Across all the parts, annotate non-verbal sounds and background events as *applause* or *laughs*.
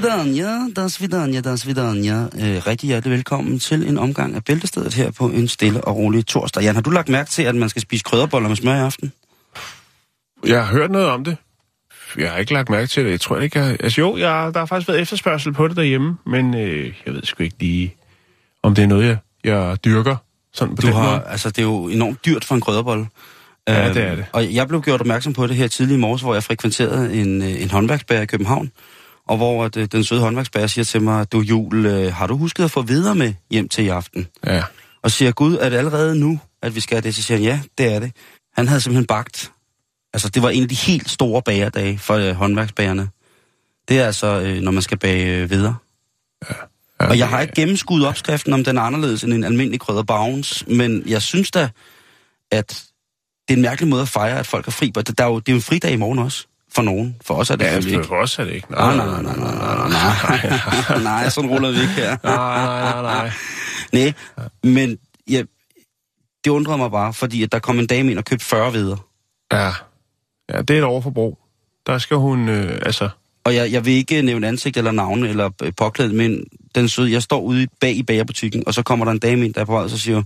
Das vidania, das vidania, das vidania. Øh, rigtig hjertelig velkommen til en omgang af Bæltestedet her på en stille og rolig torsdag. Jan, har du lagt mærke til, at man skal spise krydderboller med smør i aften? Jeg har hørt noget om det. Jeg har ikke lagt mærke til det. Jeg tror ikke, jeg... Altså jo, jeg, der har faktisk været efterspørgsel på det derhjemme, men øh, jeg ved sgu ikke lige, om det er noget, jeg, jeg dyrker sådan på Du den har, måde. altså, det er jo enormt dyrt for en krydderbolle. Ja, Øhm, det er det. Og jeg blev gjort opmærksom på det her tidlig i morges, hvor jeg frekventerede en, øh, en håndværksbager i København. Og hvor at, øh, den søde håndværksbager siger til mig, du Jul, øh, har du husket at få videre med hjem til i aften? Ja. Og siger, Gud, er det allerede nu, at vi skal have det? Så siger han, ja, det er det. Han havde simpelthen bagt. Altså, det var en af de helt store bagerdage for øh, håndværksbagerne. Det er altså, øh, når man skal bage øh, videre. ja Og jeg har ikke gennemskuddet opskriften, om den er anderledes end en almindelig krydder bounce, men jeg synes da, at det er en mærkelig måde at fejre, at folk er fri. Der er jo, det er jo en fridag i morgen også, for nogen. For os er det Ja, selvfølgelig for ikke. os er det ikke. Nej, nej, nej, nej, nej, nej, nej, *laughs* nej, sådan ruller vi ikke her. nej, nej, nej, nej. *laughs* Nej, men ja, det undrede mig bare, fordi at der kom en dame ind og købte 40 videre. Ja. ja, det er et overforbrug. Der skal hun, øh, altså... Og jeg, jeg vil ikke nævne ansigt eller navne eller øh, påklædt, men den søde, jeg står ude bag i bagerbutikken, og så kommer der en dame ind, der er på vej, og så siger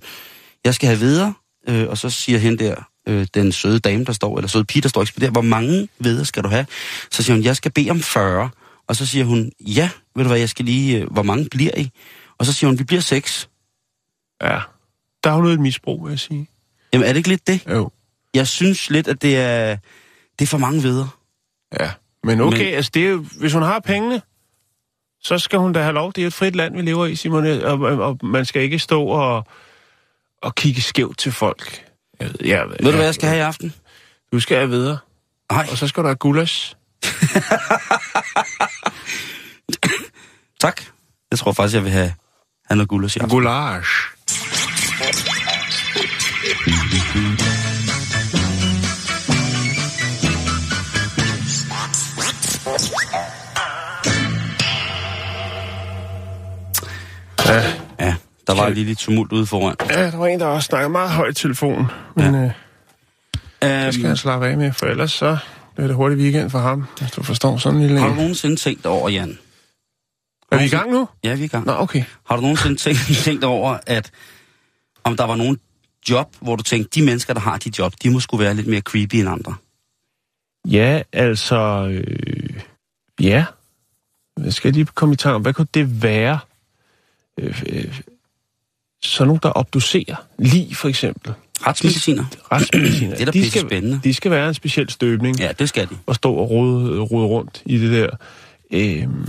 jeg skal have videre, øh, og så siger hende der, øh, den søde dame, der står, eller søde pige, der står og ekspederer, hvor mange videre skal du have? Så siger hun, jeg skal bede om 40, og så siger hun, ja, ved du hvad, jeg skal lige, øh, hvor mange bliver I? Og så siger hun, vi bliver seks. Ja. Der er jo noget et misbrug, vil jeg sige. Jamen er det ikke lidt det? Jo. Jeg synes lidt, at det er, det er for mange videre. Ja. Men okay, Men- altså det er hvis hun har pengene, så skal hun da have lov. Det er et frit land, vi lever i, Simon, og, og, og man skal ikke stå og, og kigge skævt til folk. Jeg ved, jeg, Ved du, hvad jeg skal have i aften? Du skal have videre, Nej, og så skal du have gulas. *laughs* tak. Jeg tror faktisk, jeg vil have, have noget guld at sige. Goulash. Ja, der var lige lidt tumult ude foran. ja, der var en, der også snakkede meget højt i telefonen. Men ja. øh, det skal Um, han slappe af med, for ellers så bliver det hurtigt weekend for ham, du forstår sådan en lille har du en. nogensinde tænkt over, Jan? Er vi i gang nu? Ja, vi er i gang. Nå, okay. Har du nogensinde tænkt, *laughs* tænkt over, at om der var nogen job, hvor du tænkte, de mennesker, der har de job, de må skulle være lidt mere creepy end andre? Ja, altså... Øh, ja. Jeg skal lige komme i tanke om, hvad kunne det være? Øh, øh, sådan nogen, der obducerer. Lige for eksempel. Retsmediciner? Retsmediciner. *clears throat* Det er da de skal, spændende. De skal være en speciel støbning. Ja, det skal de. Og stå og rode, rode rundt i det der. Øhm,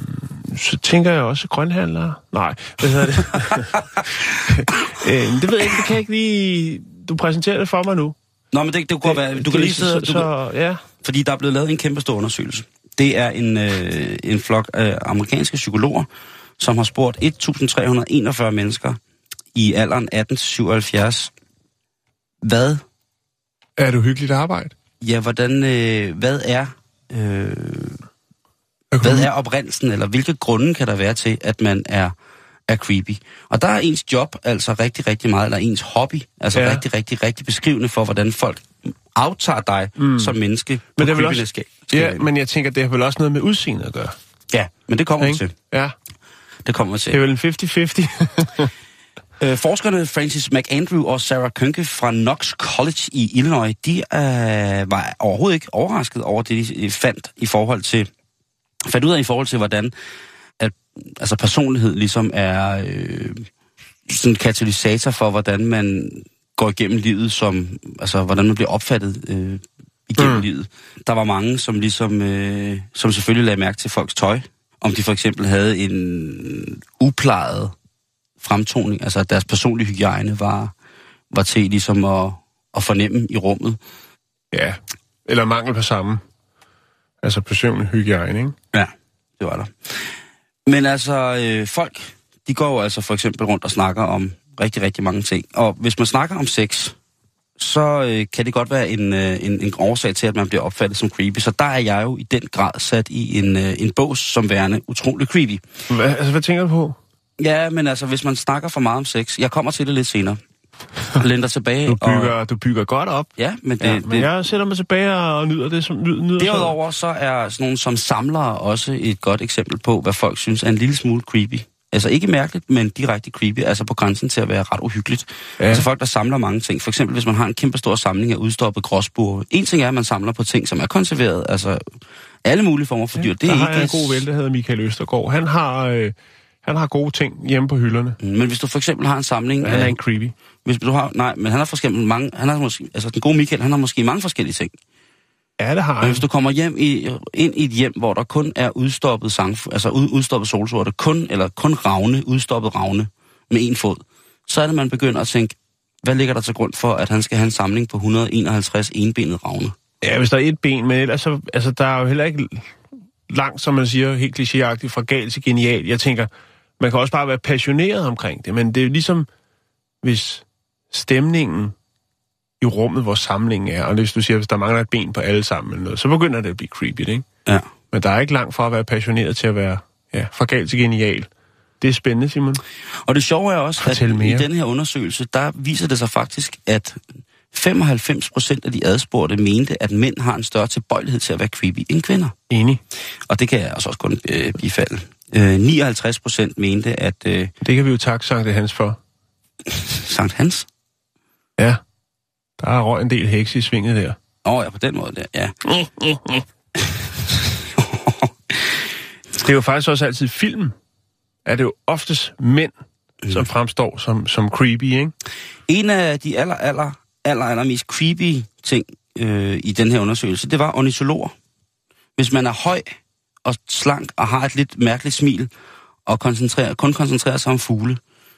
så tænker jeg også grønhandlere. Nej, hvad hedder det? *laughs* øhm, det ved jeg ikke, det kan jeg ikke lige... Du præsenterer det for mig nu. Nå, men det, det kunne godt være, du kan lige sidde, så, du så, ja. fordi der er blevet lavet en kæmpe stor undersøgelse. Det er en, øh, en flok af amerikanske psykologer, som har spurgt 1.341 mennesker i alderen 18-77, hvad, Er det uhyggeligt arbejde? ja, hvordan, øh, hvad er, øh, hvad er oprindelsen, eller hvilke grunde kan der være til, at man er, er creepy? Og der er ens job altså rigtig, rigtig meget, eller ens hobby, altså ja. Ja. rigtig, rigtig, rigtig beskrivende for, hvordan folk aftager dig mm. som menneske. Men det er også, skal- ja, skal- men jeg tænker, det har vel også noget med udseendet at gøre. ja, men det kommer Ikke? til. Ja, Det kommer vi det er til. vel en 50-50. *laughs* Øh, forskerne Francis McAndrew og Sarah Kønke fra Knox College i Illinois, de øh, var overhovedet ikke overrasket over det, de fandt i forhold til, fandt ud af i forhold til, hvordan at, altså personlighed ligesom er øh, sådan en katalysator for, hvordan man går igennem livet, som, altså hvordan man bliver opfattet øh, igennem mm. livet. Der var mange, som ligesom, øh, som selvfølgelig lagde mærke til folks tøj. Om de for eksempel havde en uplejet fremtoning, altså at deres personlige hygiejne var, var til ligesom at, at fornemme i rummet. Ja, eller mangel på samme. Altså personlig hygiejne, ikke? Ja, det var der. Men altså, øh, folk, de går jo altså for eksempel rundt og snakker om rigtig, rigtig mange ting. Og hvis man snakker om sex, så øh, kan det godt være en, øh, en, en årsag til, at man bliver opfattet som creepy. Så der er jeg jo i den grad sat i en, øh, en bås som værende utrolig creepy. Hvad, altså, hvad tænker du på? Ja, men altså, hvis man snakker for meget om sex, jeg kommer til det lidt senere. *laughs* Lænder tilbage. Du bygger, og, du bygger godt op. ja, men det, Ja, det, men jeg sætter mig tilbage og nyder det, som nyder, nyder Derudover så er sådan nogle som samlere også et godt eksempel på, hvad folk synes er en lille smule creepy. Altså ikke mærkeligt, men direkte creepy, altså på grænsen til at være ret uhyggeligt. Ja. Ja. Altså folk, der samler mange ting. For eksempel, hvis man har en kæmpe stor samling af udstoppet gråsbure. En ting er, at man samler på ting, som er konserveret. Altså alle mulige former for dyr. Det der er har ikke... jeg en god ven, der hedder Michael Østergaard. Han har, øh, han har gode ting hjemme på hylderne. Men hvis du for eksempel har en samling... Men han er ikke creepy. Hvis du har, nej, men han har for eksempel mange, han har måske, altså den gode Michael, han har måske mange forskellige ting. Ja, det har Men han. hvis du kommer hjem i, ind i et hjem, hvor der kun er udstoppet sang, altså ud, udstoppet solsorte, kun, eller kun ravne, udstoppet ravne med en fod, så er det, man begynder at tænke, hvad ligger der til grund for, at han skal have en samling på 151 enbenede ravne? Ja, hvis der er et ben, men ellers så, altså, der er jo heller ikke langt, som man siger, helt klichéagtigt, fra galt til genial. Jeg tænker, man kan også bare være passioneret omkring det, men det er jo ligesom, hvis stemningen i rummet, hvor samlingen er, og hvis du siger, hvis der mangler et ben på alle sammen, eller noget, så begynder det at blive creepy, ikke? Ja. Men der er ikke langt fra at være passioneret til at være ja, fra galt til genial. Det er spændende, Simon. Og det sjove er også, Fortæl at mere. i den her undersøgelse, der viser det sig faktisk, at 95 procent af de adspurgte mente, at mænd har en større tilbøjelighed til at være creepy end kvinder. Enig. Og det kan jeg altså også kun øh, bifalde. Øh, 59 procent mente, at øh, Det kan vi jo takke Sankt Hans for. Sankt Hans... Ja. Der er røg en del heks i svinget der. Åh oh, ja, på den måde der, ja. *laughs* Det er jo faktisk også altid film. Er det jo oftest mænd, mm. som fremstår som, som creepy, ikke? En af de aller, aller, aller, aller mest creepy ting øh, i den her undersøgelse, det var ornitologer. Hvis man er høj og slank og har et lidt mærkeligt smil, og koncentrerer, kun koncentrerer sig om fugle,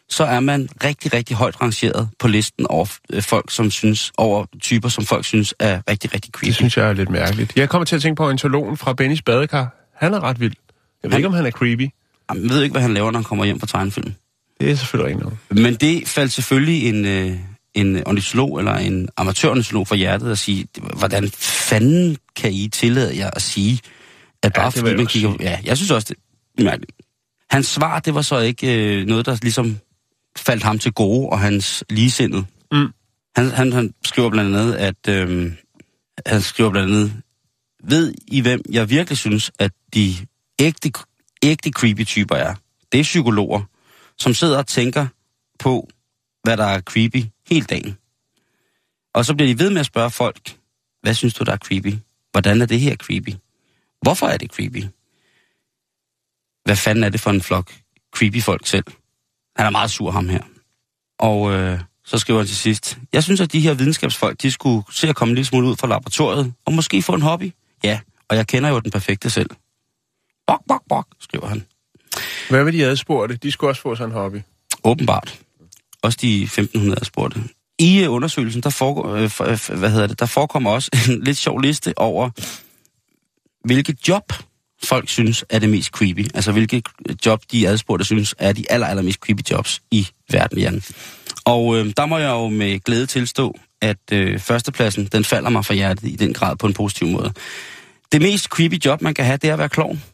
så er man rigtig, rigtig højt rangeret på listen over øh, folk, som synes, over typer, som folk synes er rigtig, rigtig creepy. Det synes jeg er lidt mærkeligt. Jeg kommer til at tænke på ontologen fra Bennys badekar. Han er ret vild. Jeg ved Han- ikke, om han er creepy. Jeg ved ikke, hvad han laver, når han kommer hjem fra tegnefilm. Det er selvfølgelig ikke noget. Men det faldt selvfølgelig en, øh, en ornitolog eller en amatørornitolog for hjertet at sige, hvordan fanden kan I tillade jer at sige, at bare det vil fordi kigger... Ja, jeg synes også, det er mærkeligt. Hans svar, det var så ikke øh, noget, der ligesom faldt ham til gode, og hans ligesindede. Mm. Han, han, han skriver blandt andet, at... Øh, han skriver blandt andet, ved I hvem jeg virkelig synes, at de ægte, ægte creepy typer er? Det er psykologer, som sidder og tænker på, hvad der er creepy hele dagen. Og så bliver de ved med at spørge folk, hvad synes du, der er creepy? Hvordan er det her creepy? Hvorfor er det creepy? Hvad fanden er det for en flok creepy folk selv? Han er meget sur, ham her. Og øh, så skriver han til sidst, jeg synes, at de her videnskabsfolk, de skulle se at komme en lille smule ud fra laboratoriet, og måske få en hobby. Ja, og jeg kender jo den perfekte selv. Bok, bok, bok, skriver han. Hvad vil de adspurgte? De skulle også få sig en hobby. Åbenbart. Også de 1500 spurgte. I øh, undersøgelsen, der, foregår, øh, øh, hvad hedder det, der forekommer også *laughs* en lidt sjov liste over, hvilke job folk synes er det mest creepy. Altså hvilke job de adspurgte synes er de aller, aller mest creepy jobs i verden, Jan. Og øh, der må jeg jo med glæde tilstå, at øh, førstepladsen, den falder mig fra hjertet i den grad på en positiv måde. Det mest creepy job, man kan have, det er at være klovn. *laughs*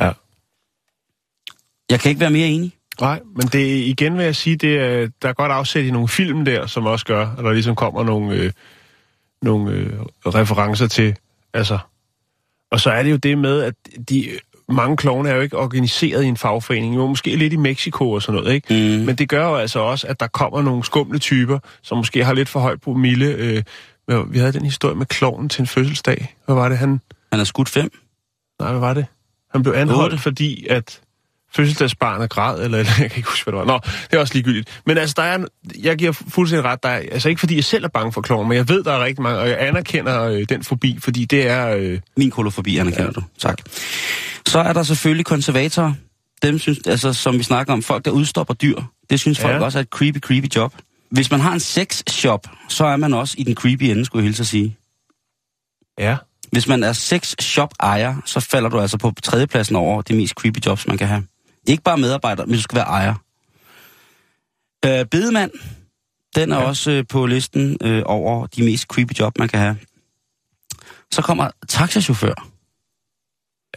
Ja. Jeg kan ikke være mere enig. Nej, men det igen vil jeg sige, det er, der er godt afsæt i nogle film der, som også gør, at der ligesom kommer nogle, øh, nogle øh, referencer til, altså, og så er det jo det med, at de mange klovne er jo ikke organiseret i en fagforening. Jo, måske lidt i Mexico og sådan noget, ikke? Mm. Men det gør jo altså også, at der kommer nogle skumle typer, som måske har lidt for høj promille. Øh, vi havde den historie med klovnen til en fødselsdag. Hvad var det, han... Han er skudt fem. Nej, hvad var det? Han blev anholdt, Otte. fordi at fødselsdagsbarnet græd, eller, eller jeg kan ikke huske, hvad det var. Nå, det er også ligegyldigt. Men altså, der er, jeg giver fuldstændig ret. Der er, altså ikke fordi jeg selv er bange for klovn, men jeg ved, der er rigtig mange, og jeg anerkender øh, den fobi, fordi det er... Øh, Min kolofobi, anerkender ja. du. Tak. Så er der selvfølgelig konservatorer. Dem synes, altså, som vi snakker om, folk, der udstopper dyr. Det synes folk Ja. også er et creepy, creepy job. Hvis man har en sex shop, så er man også i den creepy ende, skulle jeg hilse at sige. ja, Hvis man er sex shop ejer, så falder du altså på tredjepladsen over de mest creepy jobs, man kan have. Ikke bare medarbejder, men du skal være ejer. Øh, bedemand, den er ja. Også øh, på listen øh, over de mest creepy job, man kan have. Så kommer taxachauffør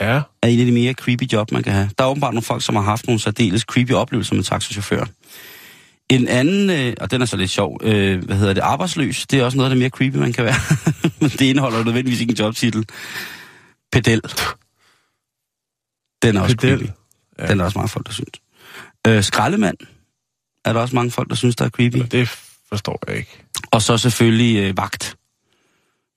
ja, er en af de mere creepy job, man kan have. Der er åbenbart nogle folk, som har haft nogle særdeles creepy oplevelser med taxachauffør. En anden, øh, og den er så lidt sjov, øh, hvad hedder det, arbejdsløs, det er også noget af det mere creepy, man kan være. *laughs* Men det indeholder nødvendigvis ikke en jobtitel. Pedel. Den er også Pedel. creepy. Ja. Den er også mange folk, der synes. Øh, skraldemand er der også mange folk, der synes, der er creepy. det forstår jeg ikke. Og så selvfølgelig øh, vagt.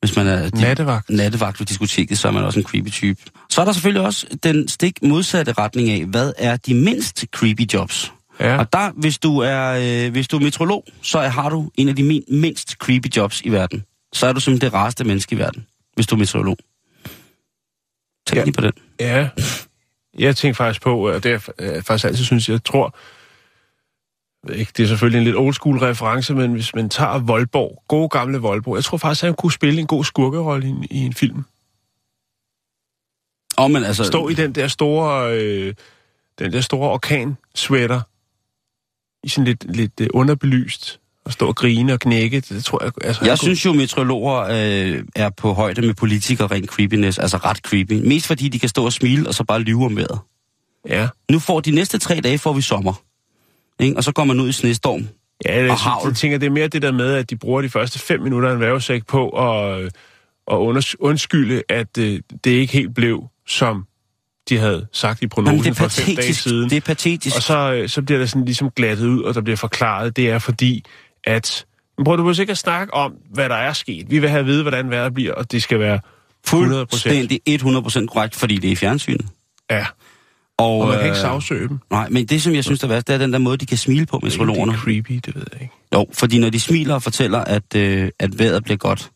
Hvis man er Nattevagt. nattevagt ved diskoteket, så er man også en creepy type. Så er der selvfølgelig også den stik modsatte retning af, hvad er de mindst creepy jobs? Ja, Og der, hvis du er, øh, hvis du er metrolog, så er, har du en af de min, mindst creepy jobs i verden. Så er du simpelthen det rareste menneske i verden, hvis du er metrolog. Tænk. Ja. lige på den. ja. Jeg tænkte faktisk på, og det er jeg faktisk altid synes, jeg tror, ikke, det er selvfølgelig en lidt old school reference, men hvis man tager Voldborg, gode gamle Voldborg, jeg tror faktisk, at han kunne spille en god skurkerolle i, en- i en film. Og men altså, Stå i den der store, øh, den der store orkan-sweater, i sådan lidt, lidt øh, underbelyst, og stå og grine og knække, det tror jeg... Altså, jeg kunne- synes jo, metrologer øh, er på højde med politikere rent creepiness, altså ret creepy. Mest fordi de kan stå og smile, og så bare lyve om vejret. Ja, Nu får de næste tre dage, får vi sommer. Ikke? Og så går man ud i snestorm. ja jeg, Og havl. jeg tænker, det er mere det der med, at de bruger de første fem minutter af en værvesæk på at, øh, at undskylde, at øh, det ikke helt blev, som de havde sagt i Jamen, prognosen det er for fem dage siden. Det er patetisk. Og så, øh, så bliver der sådan ligesom glattet ud, og der bliver forklaret, det er fordi, at... Prøv, du behøver ikke at snakke om, hvad der er sket. Vi vil have at vide, hvordan vejret bliver, og det skal være 100 procent. Fuldstændig 100% korrekt, fordi det er fjernsynet. Ja, Og, og man kan øh, ikke sagsøge dem. Nej, men det, som jeg synes, der er værst, det er den der måde, de kan smile på, Det er creepy, det ved jeg ikke. Jo, fordi når de smiler og fortæller, at, øh, at vejret bliver godt,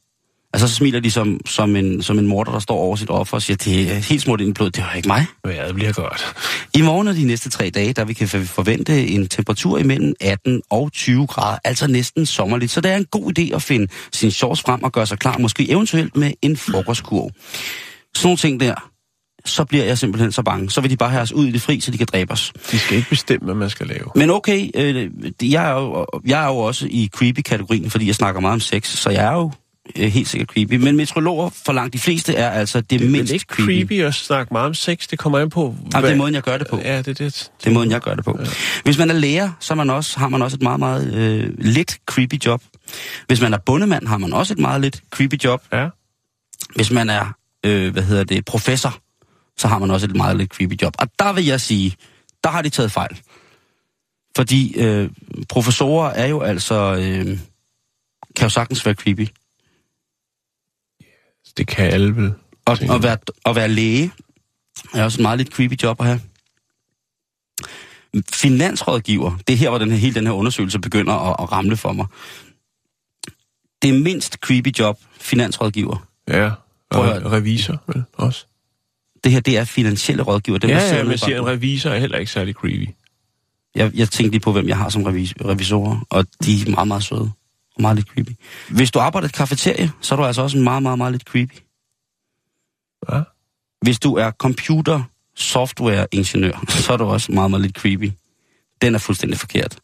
altså så smiler de som, som, en, som en morder, der står over sit offer og siger, det er helt smurt ind i blodet, det var ikke mig. Vejret bliver godt. I morgen og de næste tre dage, der vi kan forvente en temperatur imellem 18 og 20 grader, altså næsten sommerligt. Så det er en god idé at finde sin shorts frem og gøre sig klar, måske eventuelt med en frokostkurv. Sådan nogle ting der, så bliver jeg simpelthen så bange. Så vil de bare have os ud i det fri, så de kan dræbe os. De skal ikke bestemme, hvad man skal lave. Men okay, øh, det- jeg, er jo, jeg er jo også i creepy-kategorien, fordi jeg snakker meget om sex, så jeg er jo helt sikkert creepy. Men meteorologer for langt de fleste er altså det, Det er mindst ikke creepy. creepy at snakke meget om sex. Det kommer an på... Jamen, det er måden, jeg gør det på. Ja, det er det. Det er måden, jeg gør det på. Hvis man er lærer, så man også, har man også et meget, meget øh, lidt creepy job. Hvis man er bundemand, har man også et meget lidt creepy job. Ja. Hvis man er, øh, hvad hedder det, professor, så har man også et meget lidt creepy job. Og der vil jeg sige, der har de taget fejl. Fordi øh, professorer er jo altså, øh, kan jo sagtens være creepy. Det kan alle vel. Og, og, være, og være læge er også et meget lidt creepy job at have. Finansrådgiver, det er her, hvor den her, hele den her undersøgelse begynder at, at ramle for mig. Det mindst creepy job, finansrådgiver. Ja. Prøv Og at- revisor vel også. Det her, det er finansielle rådgiver. Dem, Ja, ja, men jeg siger, en revisor er heller ikke særlig creepy. jeg, jeg tænkte lige på, hvem jeg har som revis, revisorer, og de er meget, meget søde. Og meget lidt creepy. Hvis du arbejder i et kafeterie, så er du altså også en meget, meget, meget lidt creepy. Ja. Hvis du er computer software ingeniør, *laughs* så er du også meget, meget lidt creepy. Den er fuldstændig forkert.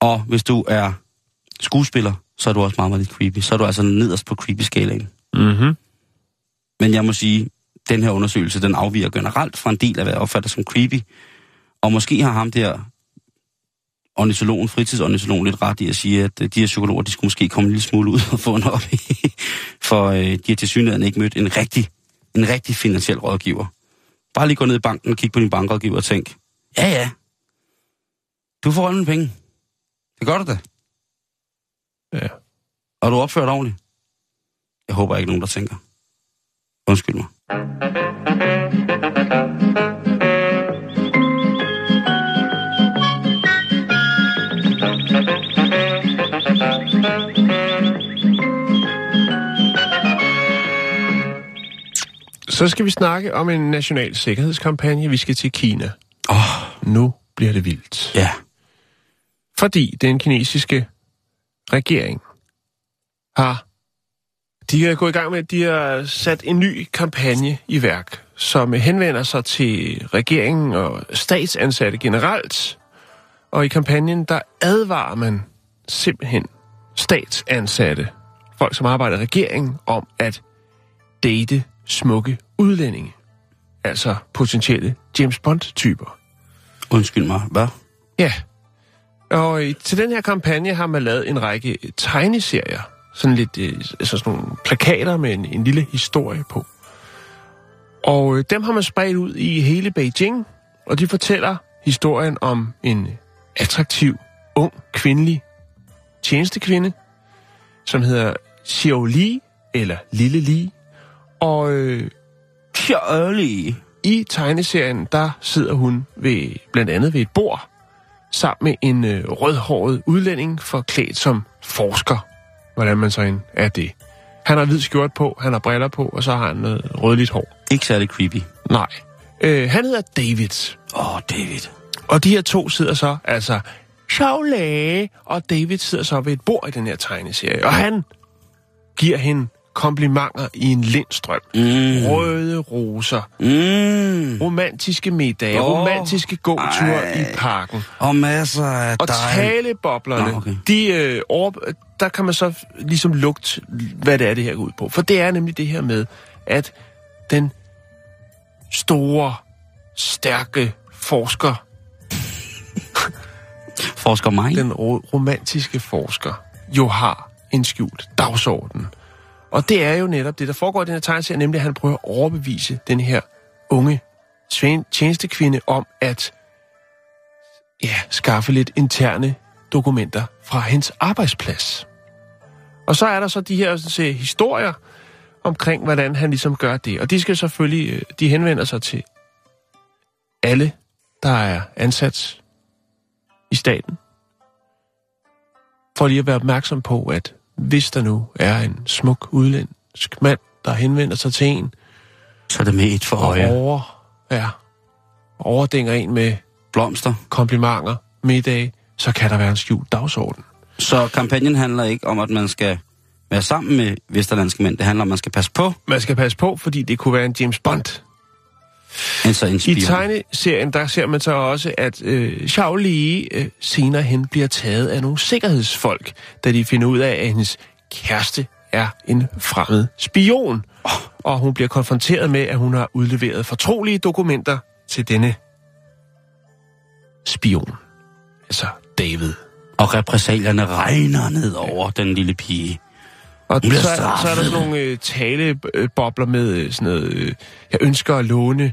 Og hvis du er skuespiller, så er du også meget, meget lidt creepy. Så er du altså nederst på creepy-skalaen. Mm-hmm. Men jeg må sige, den her undersøgelse, den afviger generelt fra en del af, hvad jeg opfatter som creepy. Og måske har ham der ornitologen, fritidsornitologen, lidt ret i at sige, at øh, de her psykologer, de skulle måske komme en lille smule ud og få en op i. *laughs* For øh, de har til synligheden ikke mødt en rigtig, en rigtig finansiel rådgiver. bare lige gå ned i banken og kigge på din bankrådgiver og tænke, ja ja, du får alle penge. Det gør du da. Ja. Og du opfører dig ordentligt. Jeg håber ikke nogen, der tænker. Undskyld mig. Så skal vi snakke om en national sikkerhedskampagne. Vi skal til Kina. Åh, oh, Nu bliver det vildt. ja. Fordi den kinesiske regering har... De er gået i gang med, at de har sat en ny kampagne i værk, som henvender sig til regeringen og statsansatte generelt. Og i kampagnen, der advarer man simpelthen statsansatte, folk som arbejder i regeringen, om at date smukke udlændinge. Altså potentielle James Bond-typer. Undskyld mig. Hvad? Ja. Og øh, til den her kampagne har man lavet en række tegneserier. Sådan lidt, øh, altså sådan nogle plakater med en, en lille historie på. Og øh, dem har man spredt ud i hele Beijing, og de fortæller historien om en attraktiv, ung, kvindelig tjenestekvinde, som hedder Xiao Li, eller Lille Li. Og øh, Kjørlig. i tegneserien, der sidder hun ved, blandt andet ved et bord, sammen med en øh, rødhåret udlænding forklædt som forsker. Hvordan man så end er det. Han har hvid skjort på, han har briller på, og så har han noget rødligt hår. Ikke særlig creepy. Nej. Øh, han hedder David. Åh, oh, David. Og de her to sidder så, altså, Shaolage, og David sidder så ved et bord i den her tegneserie. Og han giver hende komplimenter i en lindstrøm. Mm. Røde roser, Mm. romantiske middage, Åh, romantiske gåture ej. i parken. Og masser af Og dejligt. taleboblerne, Nå, okay. de, øh, over, der kan man så ligesom lugte, hvad det er, det her går ud på. For det er nemlig det her med, at den store, stærke forsker, Forsker mig. den ro- romantiske forsker, jo har en skjult dagsorden. Og det er jo netop det, der foregår i den her tegneserie, nemlig at han prøver at overbevise den her unge tjenestekvinde om at ja, skaffe lidt interne dokumenter fra hendes arbejdsplads. Og så er der så de her så, historier omkring, hvordan han ligesom gør det. Og de skal selvfølgelig, øh, de henvender sig til alle, der er ansat i staten. For lige at være opmærksom på, at hvis der nu er en smuk udlændsk mand, der henvender sig til en, Så er det med et for og øje. over, ja, overdænger en med Blomster. komplimenter, middag, så kan der være en skjult dagsorden. Så kampagnen handler ikke om, at man skal være sammen med vesterlandske mænd. Det handler om, at man skal passe på. Man skal passe på, fordi det kunne være en James Bond. Altså en I spion. tegneserien, der ser man så også, at øh, Xiao Li øh, senere hen bliver taget af nogle sikkerhedsfolk, da de finder ud af, at hendes kæreste er en fremmed spion. Og hun bliver konfronteret med, at hun har udleveret fortrolige dokumenter til denne spion. Altså David. Og repræsalierne regner ned over den lille pige. Og så, er- så er der sådan nogle øh, talebobler med øh, sådan noget, øh, jeg ønsker at låne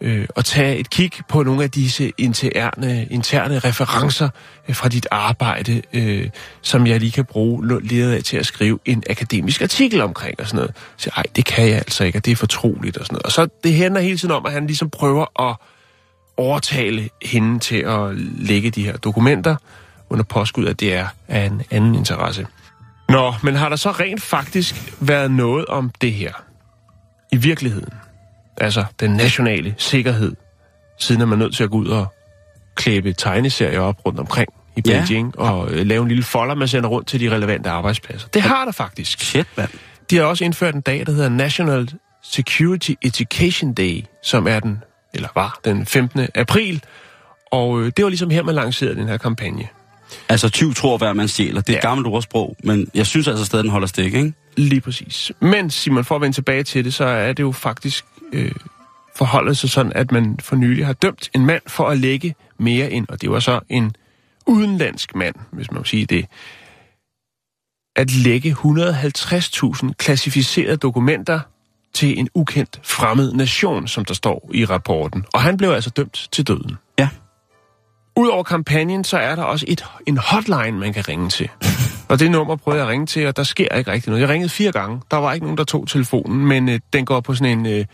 øh, og tage et kig på nogle af disse interne, interne referencer øh, fra dit arbejde, øh, som jeg lige kan bruge ledet af til at skrive en akademisk artikel omkring og sådan noget. Så ej, det kan jeg altså ikke, og det er fortroligt og sådan noget. Og så det hænder hele tiden om, at han ligesom prøver at overtale hende til at lægge de her dokumenter under påskud, at det er af en anden interesse. Nå, men har der så rent faktisk været noget om det her? I virkeligheden? Altså den nationale sikkerhed, siden er man nødt til at gå ud og klæbe tegneserier op rundt omkring i Ja. Beijing, og øh, lave en lille folder, man sender rundt til de relevante arbejdspladser. Det har der faktisk. Shit, mand. De har også indført en dag, der hedder National Security Education Day, som er den, eller var den 15. april. Og øh, det var ligesom her, man lancerede den her kampagne. Altså, 20 tror hver man stjæler. Det er et Ja. gammelt ordsprog, men jeg synes altså stadig, den holder stik, ikke? Lige præcis. Men Simon, for at vende tilbage til det, så er det jo faktisk øh, forholdet sig sådan, at man for nylig har dømt en mand for at lægge mere ind, og det var så en udenlandsk mand, hvis man må sige det, at lægge 150.000 klassificerede dokumenter til en ukendt fremmed nation, som der står i rapporten. Og han blev altså dømt til døden. Ja. Udover kampagnen, så er der også et, en hotline, man kan ringe til. Og det nummer prøvede jeg at ringe til, og der sker ikke rigtig noget. Jeg ringede fire gange. Der var ikke nogen, der tog telefonen, men øh, den går på sådan en øh,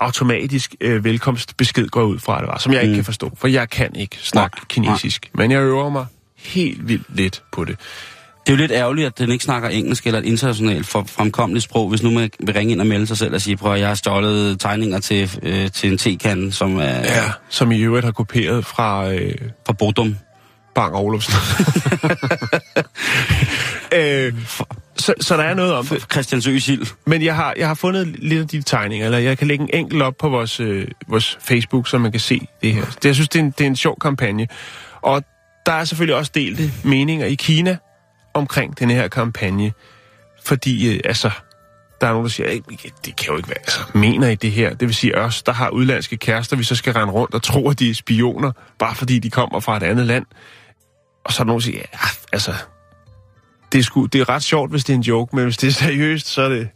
automatisk øh, velkomstbesked, går ud fra, det var, som jeg ikke Mm. kan forstå, for jeg kan ikke snakke Nej, kinesisk. Men jeg øver mig helt vildt lidt på det. Det er jo lidt ærgerligt, at den ikke snakker engelsk eller et internationalt fremkommeligt sprog, hvis nu man vil ringe ind og melde sig selv og sige, prøv at jeg har stjålet tegninger til, øh, til en tekande, som er Ja, som i øvrigt har kopieret fra øh, fra Bodum. Bang Olufsen. *laughs* øh, så, så der er noget om det. Christiansø Sild. Men jeg har, jeg har fundet lidt af de tegninger, eller jeg kan lægge en enkelt op på vores, øh, vores Facebook, så man kan se det her. Det, jeg synes, det er, en, det er en sjov kampagne. Og der er selvfølgelig også delte meninger i Kina omkring den her kampagne. Fordi, øh, altså, der er nogen, der siger, "Ej, det kan jo ikke være, altså, mener I det her? Det vil sige os, der har udlandske kærester, vi så skal rende rundt og tro, at de er spioner, bare fordi de kommer fra et andet land. Og så er der nogen, der siger, ja, altså, det er, sgu, det er ret sjovt, hvis det er en joke, men hvis det er seriøst, så er det,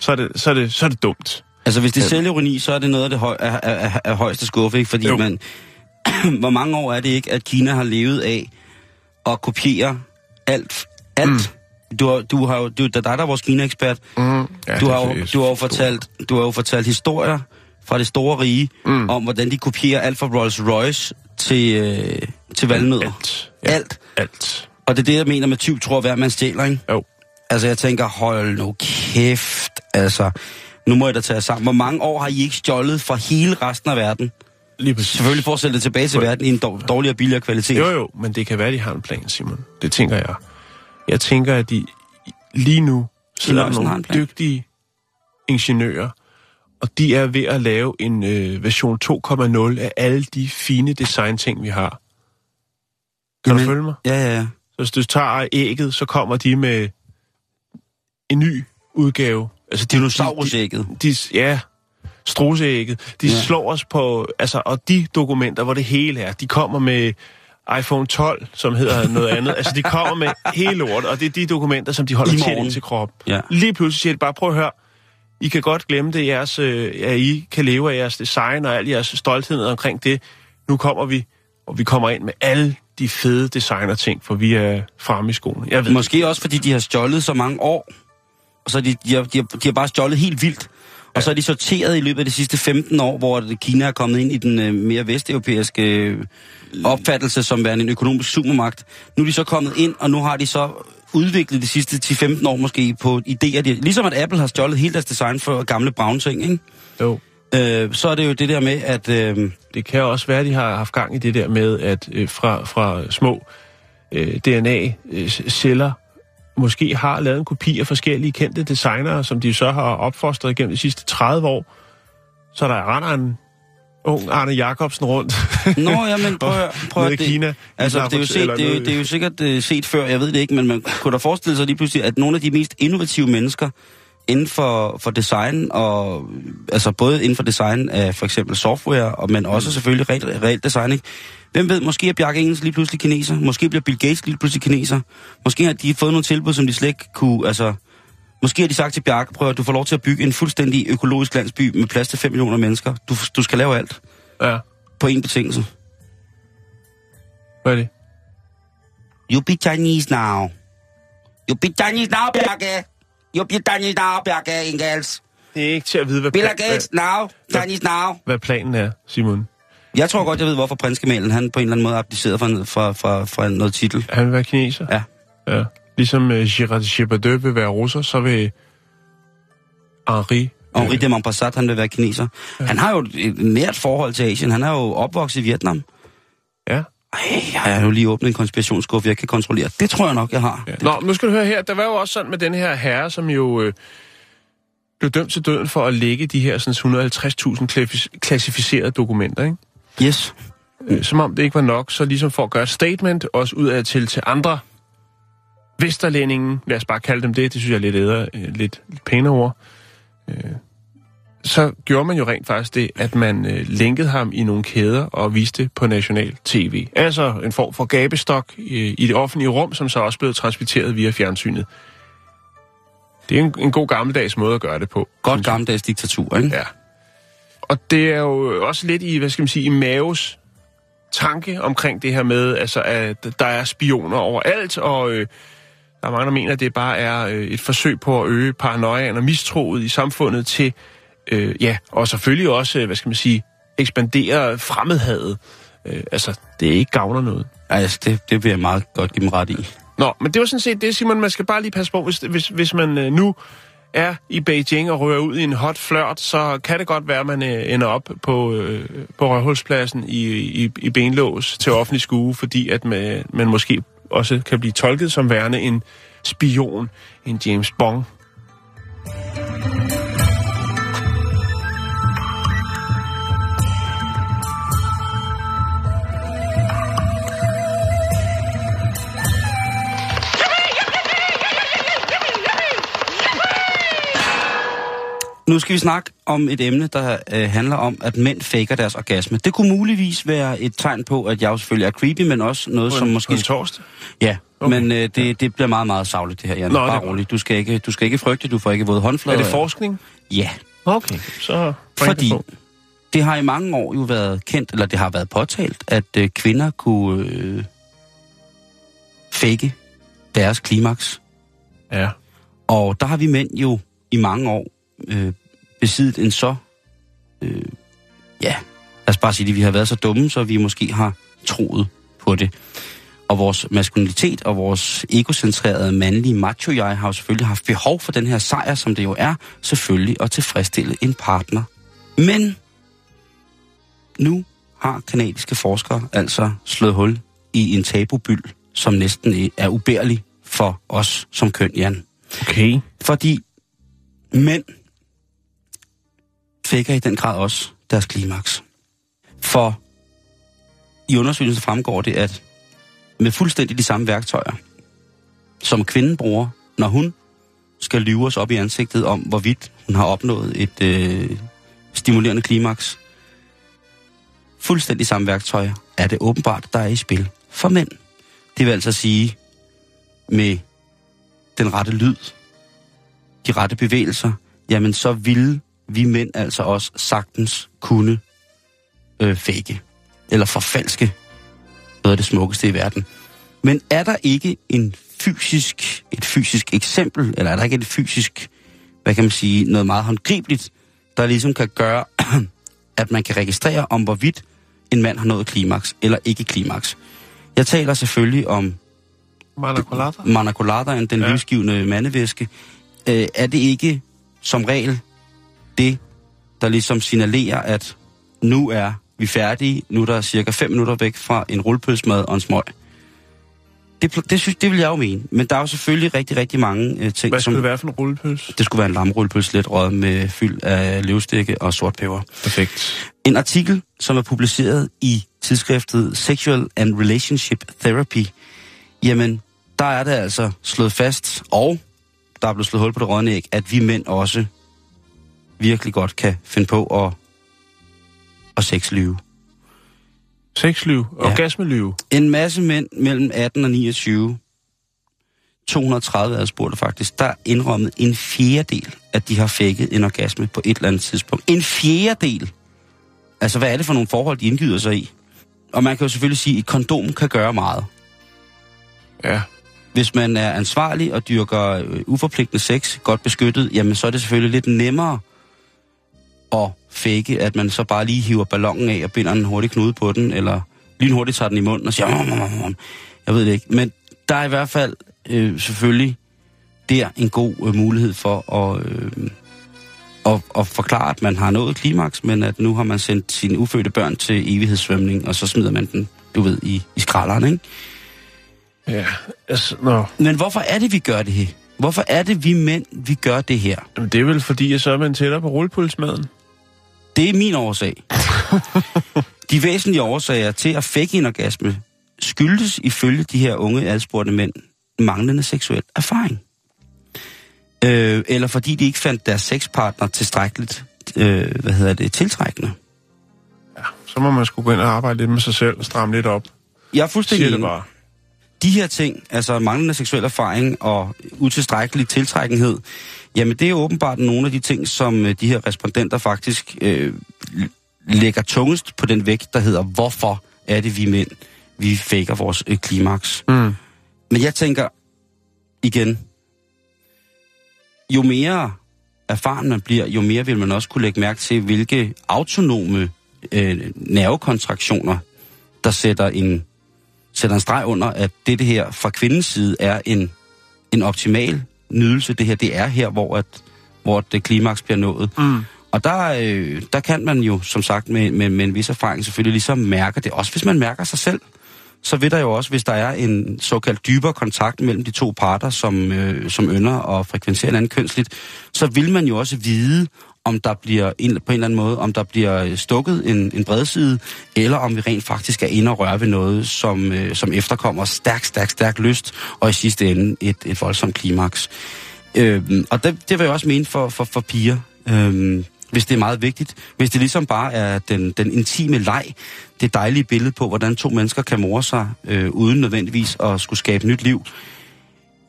så er det, så er det, så er det dumt. Altså, hvis det er selvironi, så er det noget af det høj, af, af, af, af højeste skuffe, ikke? Fordi Jo. man... *clears throat* hvor mange år er det ikke, at Kina har levet af at kopiere alt? Alt. Mm. Du, har, du har jo... Du, det er dig, der er vores Kina-ekspert. Mm. Ja, du, har jo, du har jo fortalt, du har jo fortalt historier fra det store rige, mm. om hvordan de kopierer alt fra Rolls Royce til, øh, til valnødder. Alt. Ja. Alt. Alt. Og det er det, jeg mener med tyv, tror hver man stjæler, ikke? Jo. Altså, jeg tænker, hold nu kæft, altså. Nu må jeg da tage sammen. Hvor mange år har I ikke stjålet fra hele resten af verden? Lige præcis. Selvfølgelig for at sælge det tilbage til verden i en dår- dårligere og billigere kvalitet. Jo, jo, men det kan være, de har en plan, Simon. Det tænker jeg. Jeg tænker, at de lige nu sidder nogle dygtige ingeniører, og de er ved at lave en øh, version 2.0 af alle de fine designting, vi har. Kan Jamen, du følge mig? Ja, ja, ja. Så hvis du tager ægget, så kommer de med en ny udgave. Altså, de, Dinosaurusægget. De, de, ja, struseægget. De Ja. slår os på... Altså, og de dokumenter, hvor det hele er, de kommer med iPhone 12, som hedder noget andet. Altså, de kommer med hele lort, og det er de dokumenter, som de holder tæt ind til krop. Ja. Lige pludselig siger de bare, prøv at høre, I kan godt glemme det, jeres, øh, at I kan leve af jeres design og al jeres stolthed omkring det. Nu kommer vi, og vi kommer ind med alle de fede designer-ting, for vi er fremme i skoene. Jeg ved Måske også, fordi de har stjålet så mange år. Og så de, de, har, de, har, de har bare stjålet helt vildt. Og så er de sorteret i løbet af de sidste 15 år, hvor Kina er kommet ind i den øh, mere vesteuropæiske øh, opfattelse som værende en økonomisk supermagt. Nu er de så kommet ind, og nu har de så udviklet de sidste 10-15 år måske på idéer. De, ligesom at Apple har stjålet hele deres design for gamle brown ting, ikke? Jo. Øh, så er det jo det der med, at... Øh, Det kan også være, at de har haft gang i det der med, at øh, fra, fra små øh, DNA-celler måske har lavet en kopi af forskellige kendte designere, som de så har opfostret gennem de sidste 30 år. Så der render en ung Arne Jacobsen rundt Nå, ja, men prøv, *laughs* prøv at det, Kina. Altså, det er, jo set, det, er, det er jo sikkert uh, set før, jeg ved det ikke, men man kunne da forestille sig lige pludselig, at nogle af de mest innovative mennesker inden for, for design, og altså både inden for design af for eksempel software, og, men også selvfølgelig reelt, reelt design, ikke? Hvem ved, måske er Bjarke Engels lige pludselig kineser, måske bliver Bill Gates lige pludselig kineser, måske har de fået nogle tilbud, som de slet ikke kunne, altså... Måske har de sagt til Bjarke, prøv at du får lov til at bygge en fuldstændig økologisk landsby med plads til 5 millioner mennesker. Du, du skal lave alt Ja, på en betingelse. hvad er det? You be Chinese now. You be Chinese now, Bjarke. Be Chinese now, Bjarke Engels. Det er ikke til at vide, hvad, Bill Gates now. Chinese now. hvad planen er, Simon. Jeg tror godt, jeg ved, hvorfor prinsgemalen han på en eller anden måde abdicerede fra, fra, fra, fra noget titel. Han vil være kineser? Ja. ja. Ligesom uh, Girard Depardieu vil være russer, så vil Henri... Henri de Montpassat, han vil være kineser. Han har jo et nært forhold til Asien. Han er jo opvokset i Vietnam. Ej, jeg har jo lige åbnet en konspirationsskuffe, jeg kan kontrollere. Det tror jeg nok, jeg har. Ja. Nå, nu skal du høre her. Der var jo også sådan med den her herre, som jo øh, blev dømt til døden for at lægge de her sådan 150.000 klassif- klassificerede dokumenter, ikke? Yes. Øh, som om det ikke var nok, så ligesom for at gøre et statement, også ud af til til andre vesterlændingen, lad os bare kalde dem det, det synes jeg er lidt, æder, øh, lidt, lidt pænere ord, øh, så gjorde man jo rent faktisk det, at man øh, linkede ham i nogle kæder og viste på national tv. Altså en form for gabestok øh, i det offentlige rum, som så også blev transmitteret via fjernsynet. Det er en, en god gammeldags måde at gøre det på. Godt gammeldags diktatur, ikke? Ja. Og det er jo også lidt i, hvad skal man sige, i Maves tanke omkring det her med, altså, at der er spioner overalt, og øh, der er mange, der mener, at det bare er øh, et forsøg på at øge paranoiaen og mistroet i samfundet til, øh, ja, og selvfølgelig også, øh, hvad skal man sige, ekspandere fremmedhadet. Øh, altså, det er ikke gavner noget. Altså, det, det vil jeg meget godt give dem ret i. Nå, men det var sådan set det, Simon, man skal bare lige passe på, hvis, hvis, hvis man øh, nu er i Beijing og rører ud i en hot flirt, så kan det godt være, at man øh, ender op på, øh, på Rødhulspladsen i, i, i benlås til offentlig skue, fordi at man, man måske også kan blive tolket som værende en spion, en James Bond. Nu skal vi snakke om et emne, der øh, handler om, at mænd faker deres orgasme. Det kunne muligvis være et tegn på, at jeg selvfølgelig er creepy, men også noget, På som en, måske... på en torsdag. Ja, Okay. men øh, det, det bliver meget, meget savligt det her, Jan. Nå, Bare det er roligt. Du skal, ikke, du skal ikke frygte, du får ikke våde Er håndflader. det forskning? Ja, Okay, så... fordi det har i mange år jo været kendt, eller det har været påtalt, at øh, kvinder kunne øh, fake deres klimaks. Ja. Og der har vi mænd jo i mange år øh, besiddet en så, øh, ja, lad os bare sige det, vi har været så dumme, så vi måske har troet på det. Og vores maskulinitet og vores egocentrerede mandlige macho-jeg har jo selvfølgelig haft behov for den her sejr, som det jo er, selvfølgelig at tilfredsstille en partner. Men nu har kanadiske forskere altså slået hul i en tabubyld, som næsten er ubærlig for os som køn, Jan. Okay. Fordi mænd faker i den grad også deres klimaks. For i undersøgelsen fremgår det, at med fuldstændig de samme værktøjer, som kvinden bruger, når hun skal lyve os op i ansigtet om, hvorvidt hun har opnået et øh, stimulerende klimaks. Fuldstændig samme værktøjer er det åbenbart, der er i spil for mænd. Det vil altså sige, med den rette lyd, de rette bevægelser, jamen så ville vi mænd altså også sagtens kunne øh, fake, eller forfalske noget af det smukkeste i verden. Men er der ikke en fysisk, et fysisk eksempel, eller er der ikke et fysisk, hvad kan man sige, noget meget håndgribeligt, der ligesom kan gøre, *clears throat* at man kan registrere om, hvorvidt en mand har nået klimaks eller ikke klimaks. Jeg taler selvfølgelig om Mana colada? Mana coladaen, den ja. livsgivende mandevæske, øh, er det ikke som regel det, der ligesom signalerer, at nu er vi færdige, nu er der cirka 5 minutter væk fra en rullepølsmad og en smøg. Det, det, synes, det vil jeg jo mene, men der er jo selvfølgelig rigtig, rigtig mange øh, ting, Hvad som... skulle det være for en rullepølse? Det skulle være en lamrullepølse let røget med fyld af løvstikke og sort peber. Perfekt. En artikel, som er publiceret i tidsskriftet Sexual and Relationship Therapy, jamen, der er det altså slået fast, og der er blevet slået hul på det rådne æg, at vi mænd også virkelig godt kan finde på at, at sexlyve. Sexliv. Ja. Orgasmeliv. En masse mænd mellem 18 og 29, 230 adspurgte faktisk, der indrømmet en fjerdedel, at de har fækket en orgasme på et eller andet tidspunkt. En fjerdedel! Altså, hvad er det for nogle forhold, de indgyder sig i? Og man kan jo selvfølgelig sige, at et kondom kan gøre meget. Ja. Hvis man er ansvarlig og dyrker øh, uforpligtende sex, godt beskyttet, jamen så er det selvfølgelig lidt nemmere at fake, at man så bare lige hiver ballonen af og binder en hurtig knude på den, eller lige hurtigt tager den i munden og siger, "Om, om, om, om." jeg ved det ikke. Men der er i hvert fald øh, selvfølgelig der en god øh, mulighed for at, øh, at, at forklare, at man har nået klimaks, men at nu har man sendt sine ufødte børn til evighedssvømning, og så smider man den, du ved, i, i skralderen, ikke? Ja. Altså, nå. Men hvorfor er det, vi gør det her? Hvorfor er det, vi mænd, vi gør det her? Jamen, det er vel fordi, at så er man tættere på rullepølsmaden. Det er min årsag. *laughs* de væsentlige årsager til at fække en orgasme skyldes ifølge de her unge adspurgte mænd manglende seksuel erfaring. Øh, eller fordi de ikke fandt deres sexpartner tilstrækkeligt øh, hvad hedder det, tiltrækkende. Så må man sgu gå ind og arbejde lidt med sig selv og stramme lidt op. Jeg er fuldstændig det enig. bare. de her ting, altså manglende seksuel erfaring og utilstrækkelig tiltrækkenhed, jamen det er åbenbart nogle af de ting, som øh, de her respondenter faktisk øh, lægger tungest på den vægt, der hedder, hvorfor er det vi mænd, vi faker vores øh, klimaks. Mm. Men jeg tænker igen, jo mere erfaren man bliver, jo mere vil man også kunne lægge mærke til, hvilke autonome øh, nervekontraktioner, der sætter en, sætter en streg under, at det, det her fra kvindens side er en, en optimal nydelse. Det her, det er her, hvor, at, hvor det klimaks bliver nået. Mm. Og der, øh, der kan man jo, som sagt, med, med, med en vis erfaring selvfølgelig ligesom mærke det. Også hvis man mærker sig selv, så vil der jo også, hvis der er en såkaldt dybere kontakt mellem de to parter, som, øh, som ynder og frekventerer hinanden kønsligt, så vil man jo også vide, om der bliver en, på en eller anden måde, om der bliver øh, stukket en, en bredside, eller om vi rent faktisk er inde og røre ved noget, som, øh, som efterkommer stærk, stærk, stærk lyst, og i sidste ende et, et voldsomt klimaks. Øh, og det, det vil jeg også mene for, for, for piger. Øh, hvis det er meget vigtigt. Hvis det ligesom bare er den, den intime leg, det dejlige billede på, hvordan to mennesker kan more sig, øh, uden nødvendigvis at skulle skabe nyt liv,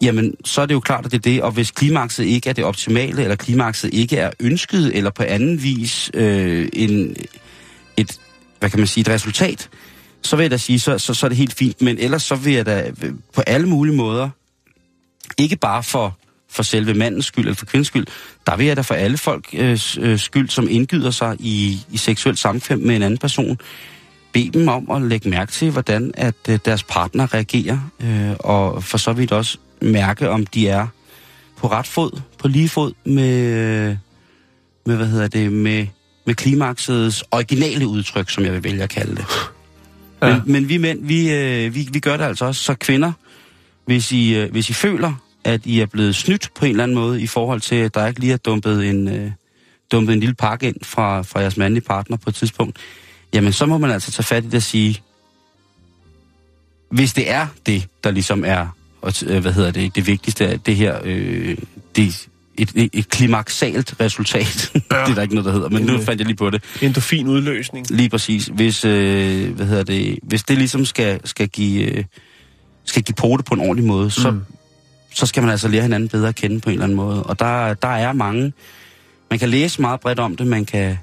jamen så er det jo klart, at det er det. Og hvis klimakset ikke er det optimale, eller klimakset ikke er ønsket, eller på anden vis øh, en, et, hvad kan man sige, et resultat, så vil jeg da sige, så, så, så er det helt fint. Men ellers så vil jeg da øh, på alle mulige måder, ikke bare for for selve mandens skyld eller for kvindens skyld, der vil jeg da for alle folk øh, øh, skyld, som indgyder sig i, i seksuelt samkvem med en anden person, bede dem om at lægge mærke til, hvordan at øh, deres partner reagerer, øh, og for så vidt også mærke, om de er på ret fod, på lige fod med, med hvad hedder det, med, med klimaksets originale udtryk, som jeg vil vælge at kalde det. Ja. Men, men vi mænd, vi, øh, vi, vi gør det altså også, så kvinder, hvis I, øh, hvis I føler, at I er blevet snydt på en eller anden måde i forhold til, at der ikke lige er dumpet en, øh, dumpet en lille pakke ind fra, fra jeres mandlige partner på et tidspunkt, jamen så må man altså tage fat i det og sige, hvis det er det, der ligesom er, øh, hvad hedder det, det vigtigste, det her, øh, det, et, et, et klimaksalt resultat. *laughs* Ja. det er der ikke noget, der hedder, men nu fandt jeg lige på det. Endorfin udløsning. Lige præcis. Hvis, øh, hvad hedder det, hvis det ligesom skal, skal give... Øh, skal give pote på en ordentlig måde, så, mm så skal man altså lære hinanden bedre at kende på en eller anden måde. Og der, der er mange... Man kan læse meget bredt om det, man kan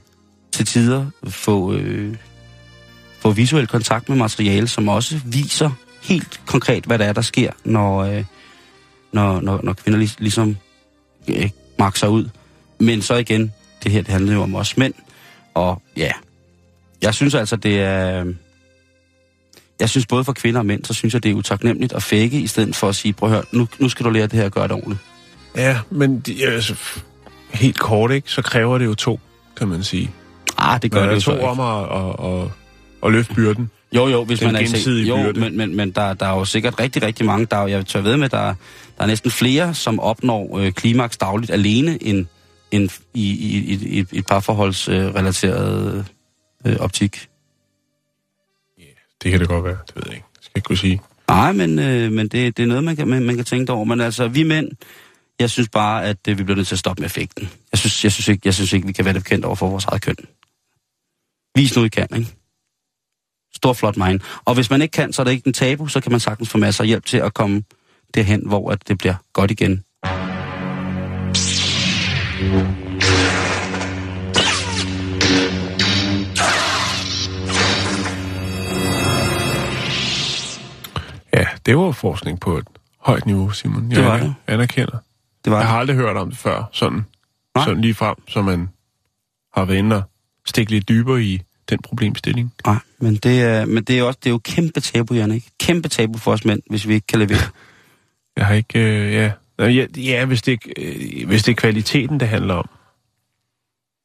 til tider få, øh, få visuel kontakt med materiale, som også viser helt konkret, hvad der er, der sker, når, øh, når, når, når kvinder lig, ligesom øh, makser ud. Men så igen, det her det handler jo om os mænd, og ja, jeg synes altså, det er jeg synes både for kvinder og mænd, så synes jeg, det er utaknemmeligt at fække, i stedet for at sige, prøv at høre, nu, nu skal du lære det her at gøre det ordentligt. Ja, men de, altså, helt kort, ikke? Så kræver det jo to, kan man sige. Ah, det gør Når det jo to om at, at, at, at løfte byrden. Jo, jo, hvis Den man er gensidige jo, byrde. men, men, men der, der er jo sikkert rigtig, rigtig mange, der er, jeg tør ved med, der, er- der er næsten flere, som opnår øh, klimaks dagligt alene, end, end i, i, i, i et parforholdsrelateret øh, optik. Det kan det godt være, det ved jeg ikke. Det skal jeg ikke kunne sige. Nej, men, øh, men det, det er noget, man kan, man, man kan tænke over. Men altså, vi mænd, jeg synes bare, at øh, vi bliver nødt til at stoppe med effekten. Jeg synes, jeg synes, ikke, jeg synes ikke, vi kan være det bekendt over for vores eget køn. Vis nu, I kan, ikke? Stor flot mind. Og hvis man ikke kan, så er det ikke en tabu, så kan man sagtens få masser af hjælp til at komme derhen, hvor at det bliver godt igen. Ja, det var forskning på et højt niveau, Simon. Jeg Det var det. anerkender. Det var Jeg det. har aldrig hørt om det før, sådan, Nej. sådan lige frem, så man har været inde og stikke lidt dybere i den problemstilling. Nej, men det er, men det er også det er jo kæmpe tabu, Jan, ikke? Kæmpe tabu for os mænd, hvis vi ikke kan levere. Jeg har ikke, øh, ja... Ja, ja hvis, det, øh, hvis det er kvaliteten, det handler om.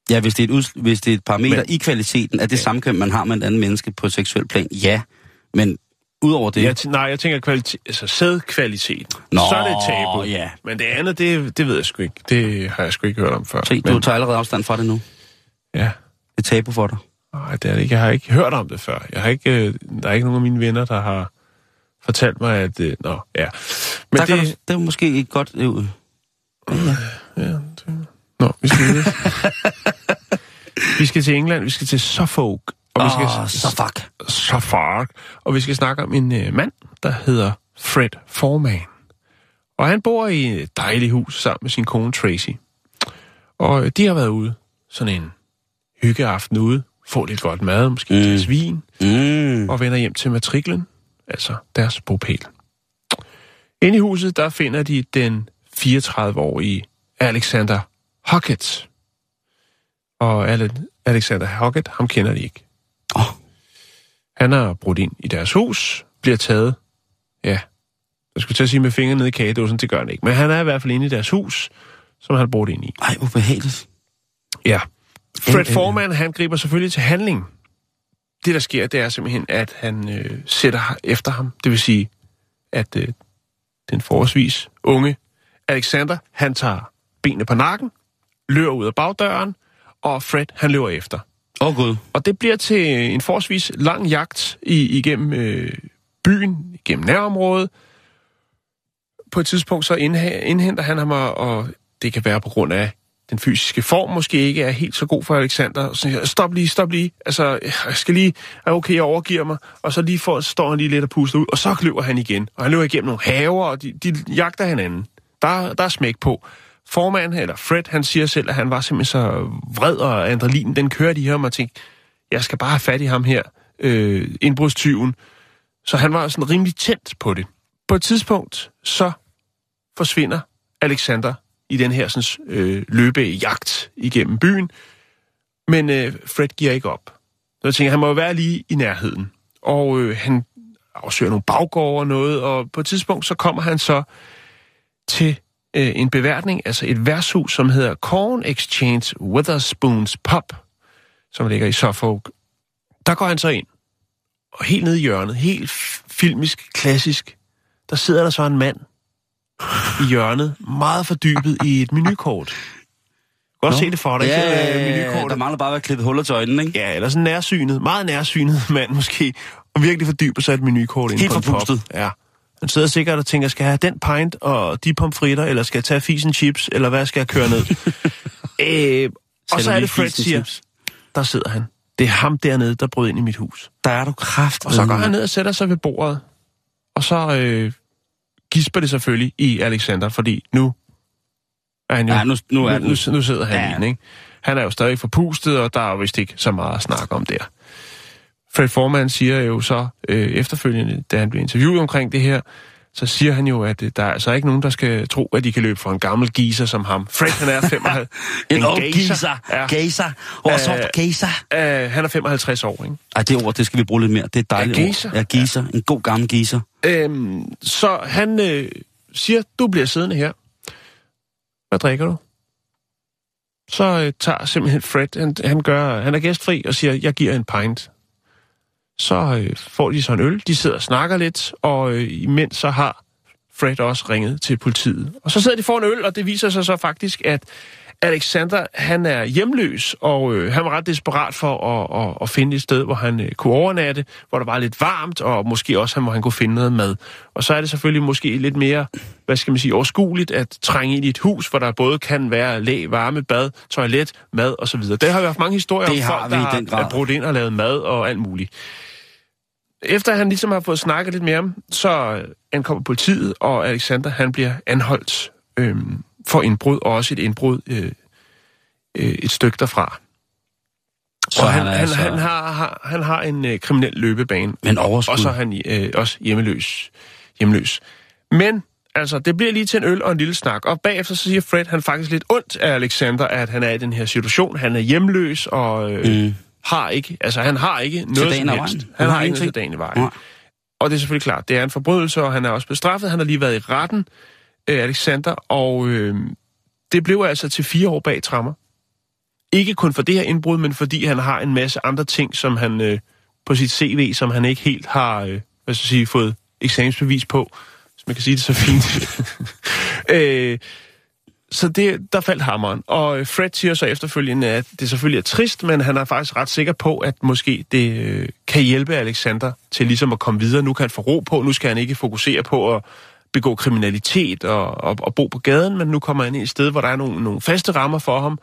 Ja, hvis det er et, ud, hvis det er et parameter Men- i kvaliteten af det ja. samkøm, man har med en anden menneske på et seksuelt plan, ja. Men udover det... Jeg, t- nej, jeg tænker kvalitet, altså sædkvaliteten. Nå, så er det et tabu. ja. Men det andet, det, det ved jeg sgu ikke. Det har jeg sgu ikke hørt om før. Se, Men, du tager allerede afstand fra det nu. Ja, Det er tabu for dig. Nej, det er det ikke. Jeg har ikke hørt om det før. Jeg har ikke, øh, der er ikke nogen af mine venner, der har fortalt mig, at... Øh, nå, ja. Men der det... du, det er måske et godt... Øh, Ja, det... Nå, vi skal videre. vi skal til England, vi skal til Suffolk. Og vi skal, så fuck. Suffolk. Og vi skal snakke om en øh, mand, der hedder Fred Foreman. Og han bor i et dejligt hus sammen med sin kone Tracy. Og øh, de har været ude sådan en hyggeaften ude, få lidt godt mad, måske mm. et vin, Mm. og vender hjem til matriklen, altså deres bopæl. Inde i huset, der finder de den 34-årige Alexander Hockett. Og Ale- Alexander Hockett, ham kender de ikke. Åh. Han har brudt ind i deres hus, bliver taget, ja, jeg skulle til at sige med fingrene nede i kagedåsen, det gør han ikke. Men han er i hvert fald inde i deres hus, som han har brudt ind i. Ej, hvor behageligt. Ja. Fred øh. Foreman, han griber selvfølgelig til handling. Det, der sker, det er simpelthen, at han øh, sætter efter ham. Det vil sige, at øh, den forholdsvis unge Alexander, han tager benene på nakken, løber ud af bagdøren, og Fred, han løber efter. Åh, oh, gud. Og det bliver til en forholdsvis lang jagt i, igennem øh, byen, igennem nærområdet. På et tidspunkt så indhenter han ham, og, og det kan være på grund af den fysiske form måske ikke er helt så god for Alexander. Så jeg, stop lige, stop lige. Altså, jeg skal lige, er okay, jeg overgiver mig. Og så lige for, står han lige lidt og puster ud, og så løber han igen. Og han løber igennem nogle haver, og de, de jagter hinanden. Der, der er smæk på. Formanden, eller Fred, han siger selv, at han var simpelthen så vred, og adrenalin, den kører de her, og tænkte, jeg skal bare have fat i ham her, øh, indbrudstyven. Så han var sådan rimelig tændt på det. På et tidspunkt, så forsvinder Alexander i den her sådan, øh, løbejagt igennem byen. Men øh, Fred giver ikke op. Så jeg tænker, han må jo være lige i nærheden. Og øh, han afsøger nogle baggårde og noget, og på et tidspunkt så kommer han så til øh, en beværtning, altså et værtshus, som hedder Corn Exchange Witherspoons Pub, som ligger i Suffolk. Der går han så ind, og helt nede i hjørnet, helt filmisk, klassisk, der sidder der så en mand i hjørnet, meget fordybet i et menukort. Du kan også se det for dig, Ja, ikke? ja, Øh, ja, ja, menukortet. der mangler bare at være klippet huller til øjnene, ikke? Ja, eller sådan nærsynet, meget nærsynet *laughs* mand måske, og virkelig fordyber sig i et menukort ind på en forpustet. Ja. Han sidder sikkert og tænker, skal jeg have den pint og de pomfritter, eller skal jeg tage fisen chips, eller hvad skal jeg køre ned? *laughs* øh, og så er det Fred siger, chips. der sidder han. Det er ham dernede, der brød ind i mit hus. Der er du kraft. Og så går han ned og sætter sig ved bordet, og så øh, gisper det selvfølgelig i Alexander, fordi nu er han jo... Ja, nu, nu er nu, nu, nu sidder han Ja. i den, ikke? Han er jo stadig forpustet, og der er jo vist ikke så meget at snakke om der. Fred Forman siger jo så øh, efterfølgende, da han bliver interviewet omkring det her, så siger han jo, at øh, der er altså ikke nogen, der skal tro, at de kan løbe for en gammel geezer som ham. Fred, han er 55... *laughs* En ung geezer. Ja. Øh, geezer? Uh, han er 55 år, ikke? Ej, det ord, det skal vi bruge lidt mere. Det er et dejligt Ja, geezer. ord. Ja, geezer. En god gammel geezer. Øhm, så han øh, siger, du bliver siddende her. Hvad drikker du? Så øh, tager simpelthen Fred, han, han, gør, han er gæstfri og siger, jeg giver en pint. Så øh, får de så en øl, de sidder og snakker lidt, og øh, imens så har Fred også ringet til politiet. Og så sidder de for en øl, og det viser sig så faktisk, at Alexander, han er hjemløs, og øh, han var ret desperat for at, at, at finde et sted, hvor han øh, kunne overnatte, hvor der var lidt varmt, og måske også, hvor han kunne finde noget mad. Og så er det selvfølgelig måske lidt mere, hvad skal man sige, overskueligt at trænge ind i et hus, hvor der både kan være læ, varme, bad, toilet, mad osv. Der har vi haft mange historier Det om har folk, vi der i har er brudt ind og lavet mad og alt muligt. Efter han ligesom har fået snakket lidt med ham, så ankommer politiet, og Alexander han bliver anholdt øhm, for indbrud, og også et indbrud øh, øh, et stykke derfra. Så han, han han, han, altså- han, har, har, han har en øh, kriminel løbebane, Men overskud. og så er han øh, også hjemmeløs. hjemløs. Men altså, det bliver lige til en øl og en lille snak, og bagefter så siger Fred, han faktisk lidt ondt af Alexander, at han er i den her situation. Han er hjemløs og øh, Mm. Har ikke, altså han har ikke noget som helst. Han, Han har har ikke noget ingenting. dagen i vejen. Nej. Og det er selvfølgelig klart, det er en forbrydelse, og han er også bestraffet. Han har lige været i retten, øh, Alexander, og øh, det blev altså til fire år bag trammer. Ikke kun for det her indbrud, men fordi han har en masse andre ting, som han øh, på sit CV, som han ikke helt har øh, hvad skal jeg sige, fået eksamensbevis på, hvis man kan sige det så fint. *laughs* øh, så det, der faldt hammeren. Og øh, Fred siger så efterfølgende, at det selvfølgelig er trist, men han er faktisk ret sikker på, at måske det øh, kan hjælpe Alexander til ligesom at komme videre. Nu kan han få ro på, nu skal han ikke fokusere på at begå kriminalitet og, og, og bo på gaden, men nu kommer han ind i et sted, hvor der er nogle, nogle faste rammer for ham,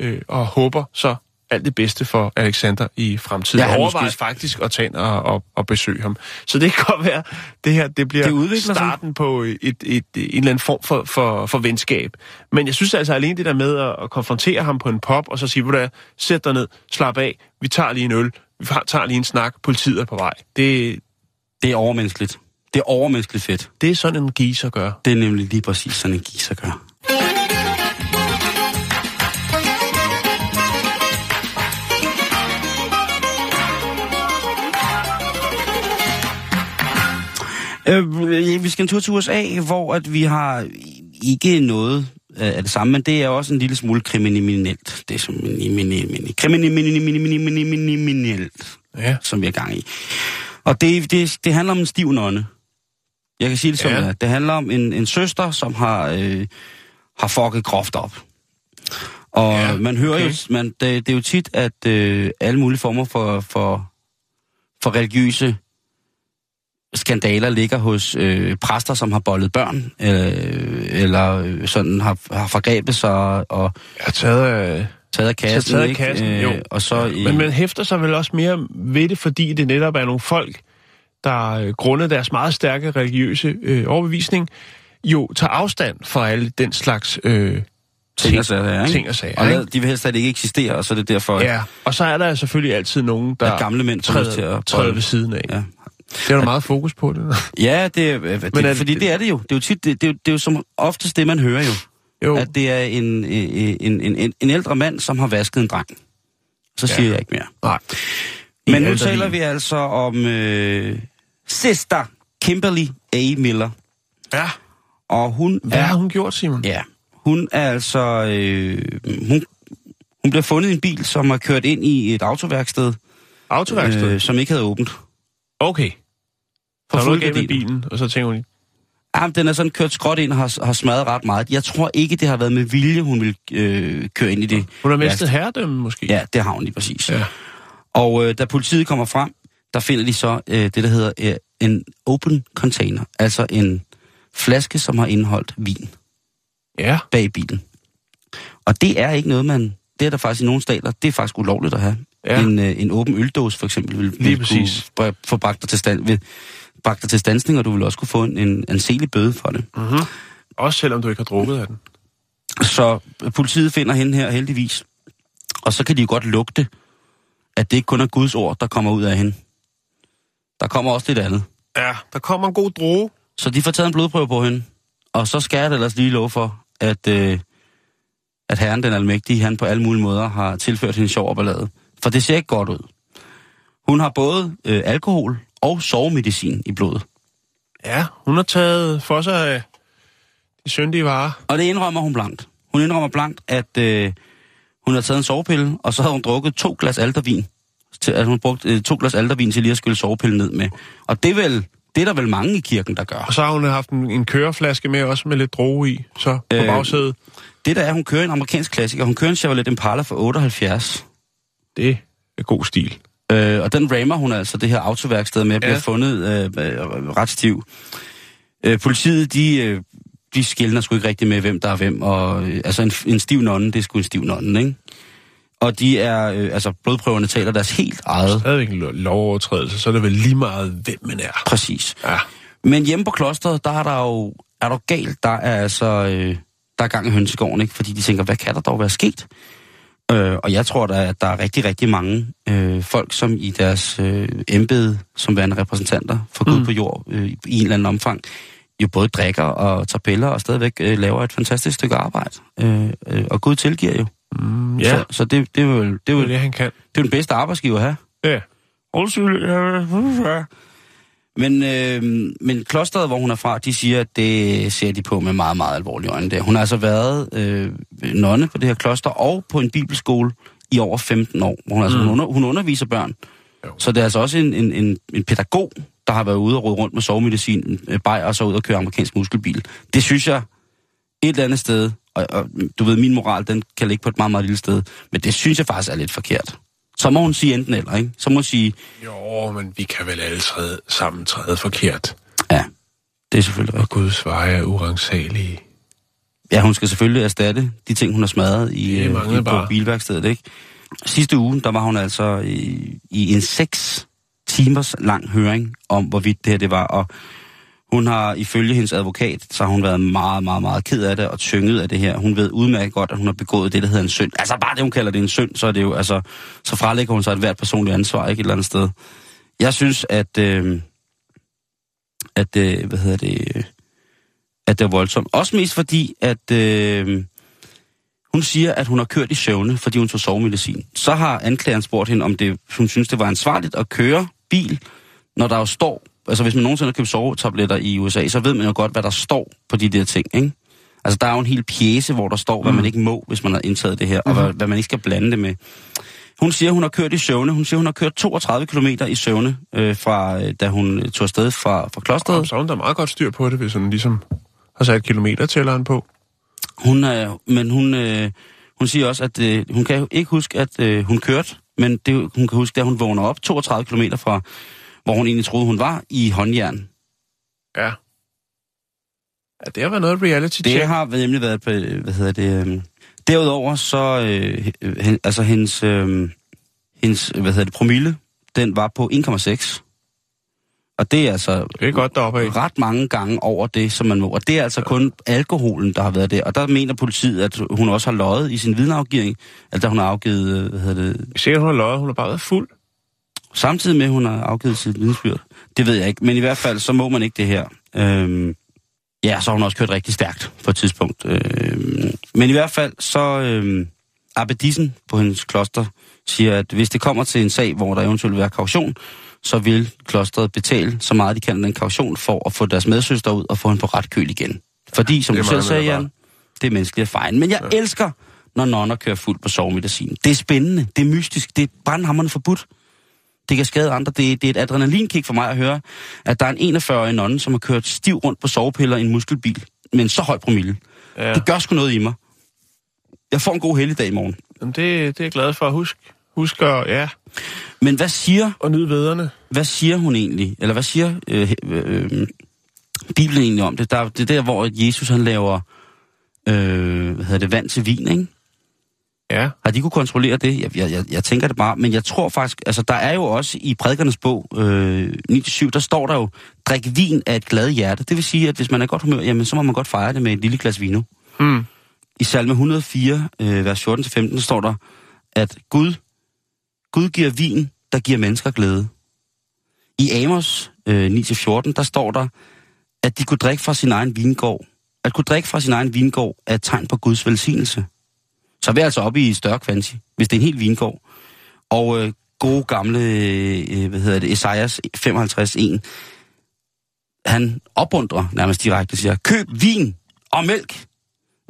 øh, og håber så alt det bedste for Alexander i fremtiden. Ja, Ja, overvejer måske- faktisk at tage ind og, og, og besøge ham. Så det kan godt være, det her det bliver Det starten på et, et, et, en eller anden form for, for, for venskab. Men jeg synes altså alene det der med at, at konfrontere ham på en pop, og så sige, hvor der sæt dig ned, slap af, vi tager lige en øl, vi tager lige en snak, politiet er på vej. Det, Det er overmenneskeligt. Det er overmenneskeligt fedt. det er sådan en giser gør. Det er nemlig lige præcis sådan en giser gør. Øh, vi skal en tur til USA, hvor at vi har ikke noget af det samme, men det er også en lille smule kriminelt. Det er som kriminelt, Ja. som vi er gang i. Og det, det, det handler om en stiv nonne. Jeg kan sige det som Ja. det. Det handler om en, en søster, som har, øh, har fucket groft op. Og ja, man hører okay. jo, man, det, det er jo tit, at øh, alle mulige former for, for, for religiøse skandaler ligger hos øh, præster, som har bollet børn, øh, eller øh, sådan har, har forgrebet sig og Jeg har taget af... taget af kassen. taget af ikke? kassen, jo. Og så, øh, Men man hæfter sig vel også mere ved det, fordi det netop er nogle folk, der øh, grundet deres meget stærke religiøse øh, overbevisning, jo tager afstand fra alle den slags øh, ting og sager, ikke? ting og sager, Og ikke? de vil helst slet ikke eksistere, og så er det derfor, Ja, og så er der selvfølgelig altid nogen, der at gamle mænd lyst til træder, at træder bolle. ved siden af. Ja. Det er der meget fokus på, det. Ja, det, er- det, er det det- fordi det er det jo. Det er jo tit, det, det, er jo, det er jo som oftest det, man hører jo. Jo, At det er en, en, en, en, en ældre mand, som har vasket en dreng. Så Ja. siger jeg ikke mere. nej. Men nu taler vi altså om øh, Sister Kimberly A. Miller. Ja, Og hun hvad er... har hun gjort, Simon? Ja, hun er altså... Øh, hun, hun bliver fundet i en bil, som har kørt ind i et autoværksted, Autoværksted? øh, som ikke havde åbent. Okay. For Så er noget bilen, og så tænker hun, Jamen, den er sådan kørt skråt ind og har, har smadret ret meget. Jeg tror ikke, det har været med vilje, hun vil øh, køre ind i det. hun har mistet herredømme måske? Ja, det har hun lige præcis. Ja. Og øh, da politiet kommer frem, der finder de så øh, det, der hedder øh, en open container. Altså en flaske, som har indeholdt vin Ja, bag i bilen. Og det er ikke noget, man... Det er der faktisk i nogle stater, det er faktisk ulovligt at have. Ja. En, øh, en åben øldåse for eksempel vil, Lige vil præcis. kunne få bragt dig til, stand, vil, bragt dig til stansning, og du vil også kunne få en, en anselig bøde for det. mm-hmm. også selvom du ikke har drukket af den. Så politiet finder hende her heldigvis. Og så kan de jo godt lugte, at det ikke kun er Guds ord, der kommer ud af hende. Der kommer også lidt andet. Ja, der kommer en god droge. Så de får taget en blodprøve på hende. Og så skal jeg ellers lige love for, at, øh, at herren den almægtige, han på alle mulige måder har tilført hende sjov og ballade. For det ser ikke godt ud. Hun har både øh, alkohol og sovemedicin i blodet. Ja, hun har taget for sig af de syndige varer. Og det indrømmer hun blankt. Hun indrømmer blankt, at øh, hun har taget en sovepille, og så har hun drukket to glas aldervin. Til, at hun har brugt øh, to glas aldervin til lige at skylle sovepillen ned med. Og det er, vel, det er der vel mange i kirken, der gør. Og så har hun haft en, en køreflaske med, også med lidt droge i, så på Øh, øh, bagsædet. Det der er, hun kører en amerikansk klassiker. Hun kører en Chevrolet Impala for 78. Det er god stil. Øh, og den rammer hun altså det her autoværksted med Ja. fundet øh, øh, ret stiv. Øh, politiet, de, øh, de skældner sgu ikke rigtig med, hvem der er hvem. Og, øh, altså en, en stiv nonne, det er sgu en stiv nonne, ikke? Og de er, øh, altså blodprøverne taler deres helt eget. Stadigvæk en lo- lovovertrædelse, så er det vel lige meget, hvem man er. Præcis. Ja. Men hjemme på klosteret, der er der jo, er der galt, der er altså, øh, der er gang i hønsegården, ikke? Fordi de tænker, hvad kan der dog være sket? Øh, og jeg tror da, at der er rigtig, rigtig mange øh, folk, som i deres øh, embede som værende repræsentanter for Gud mm. på jord øh, i en eller anden omfang, jo både drikker og tager piller og stadigvæk øh, laver et fantastisk stykke arbejde. Øh, øh, og Gud tilgiver jo. Mm, ja, Så, så det, det, er jo, det, er det jo, er det, han kan. det er jo den bedste arbejdsgiver have. Ja. Men, øh, men klosteret, hvor hun er fra, de siger, at det ser de på med meget, meget alvorlige øjne. Der. Hun har altså været øh, nonne på det her kloster og på en bibelskole i over 15 år. Hvor hun, altså, Mm. hun, under, hun underviser børn. Jo. Så det er altså også en, en, en, en pædagog, der har været ude og rode rundt med sovemedicin, øh, bajer og så ud og køre amerikansk muskelbil. Det synes jeg et eller andet sted, og, og du ved, min moral, den kan ligge på et meget, meget lille sted, men det synes jeg faktisk er lidt forkert. Så må hun sige enten eller, ikke? Så må hun sige, Jo, men vi kan vel alle træde, sammen træde forkert. ja, det er selvfølgelig rigtigt. Og Guds veje er urensagelige. Ja, hun skal selvfølgelig erstatte de ting, hun har smadret i, øh, i på bilværkstedet, ikke? sidste uge, der var hun altså i, i en seks timers lang høring om, hvorvidt det her det var. Og hun har ifølge hendes advokat, så har hun været meget, meget, meget ked af det og tynget af det her. Hun ved udmærket godt, at hun har begået det, der hedder en synd. Altså bare det, hun kalder det en synd, så er det jo, altså, så frelægger hun sig et hvert personligt ansvar, ikke et eller andet sted. Jeg synes, at, øh, at, øh, hvad hedder det, at det er voldsomt. Også mest fordi, at øh, hun siger, at hun har kørt i søvne, fordi hun tog sovemedicin. Så har anklageren spurgt hende, om det, hun synes, det var ansvarligt at køre bil, når der jo står, altså hvis man nogensinde har købt sovetabletter i USA, så ved man jo godt, hvad der står på de der ting, ikke? Altså der er jo en hel pjæse, hvor der står, hvad man ikke må, hvis man har indtaget det her, og hvad, hvad man ikke skal blande det med. Hun siger, hun har kørt i søvne. Hun siger, hun har kørt 32 km i søvne, øh, fra, øh, da hun tog afsted fra, fra klosteret. Så har hun da meget godt styr på det, hvis hun ligesom har sat kilometertælleren på. Hun er, men hun, øh, hun siger også, at øh, hun kan ikke huske, at øh, hun kørte, men det, hun kan huske, da hun vågner op 32 km fra, hvor hun egentlig troede, hun var, i håndjern. Ja. Ja, det har været noget reality Det check. har nemlig været på, hvad hedder det, øh, derudover så, øh, hen- altså hendes, øh, hendes, hvad hedder det, promille, den var på 1,6. Og det er altså Det er godt deroppe ret mange gange over det, som man må. Og det er altså kun alkoholen, der har været der. Og der mener politiet, at hun også har løjet i sin vidneafgivning, altså da hun har afgivet, øh, hvad hedder det, Sikkert, hun har løjet. Hun har bare været fuld. Samtidig med, at hun har afgivet sit vidnesbyrd. Det ved jeg ikke, men i hvert fald, så må man ikke det her. Øhm, ja, så har hun også kørt rigtig stærkt på et tidspunkt. Øhm, men i hvert fald, så øhm, Abbedissen på hendes kloster siger, at hvis det kommer til en sag, hvor der eventuelt vil være kaution, så vil klosteret betale så meget, de kan den kaution for at få deres medsøster ud og få hende på ret køl igen. Fordi, som du selv sagde, Jan, det er menneskelig erfaring. Men jeg ja. elsker, når nonner kører fuld på sovemedicin. Det er spændende, det er mystisk, det er brandhammerende forbudt. Det kan skade andre. Det, er- det er et adrenalinkick for mig at høre, at der er en 41-årig nonne, som har kørt stiv rundt på sovepiller i en muskelbil med en så høj promille. Ja. Det gør sgu noget i mig. Jeg får en god helligdag i morgen. Jamen, det, det er jeg glad for at huske. Husk at, ja, Men hvad siger, og nyde vederne. hvad siger hun egentlig? Eller hvad siger øh, øh, øh, Bibelen egentlig om det? Der, det er der, hvor Jesus han laver øh, hvad hedder det, vand til vin, ikke? Ja. Har de kunne kontrollere det? Jeg, jeg, jeg, jeg tænker det bare, men jeg tror faktisk, altså der er jo også i prædikernes bog, øh, 9-7, der står der jo, drik vin af et glad hjerte. Det vil sige, at hvis man er godt humør, jamen så må man godt fejre det med et lille glas vino. Hmm. I salme 104, øh, vers 14-15, står der, at Gud, Gud giver vin, der giver mennesker glæde. I Amos øh, 9-14, der står der, at de kunne drikke fra sin egen vingård. At kunne drikke fra sin egen vingård er et tegn på Guds velsignelse. Så er vi altså oppe i større kvanti, hvis det er en helt vingård. Og øh, gode gamle, øh, hvad hedder det, Esajas 55.1, han opmuntrer nærmest direkte og siger, køb vin og mælk.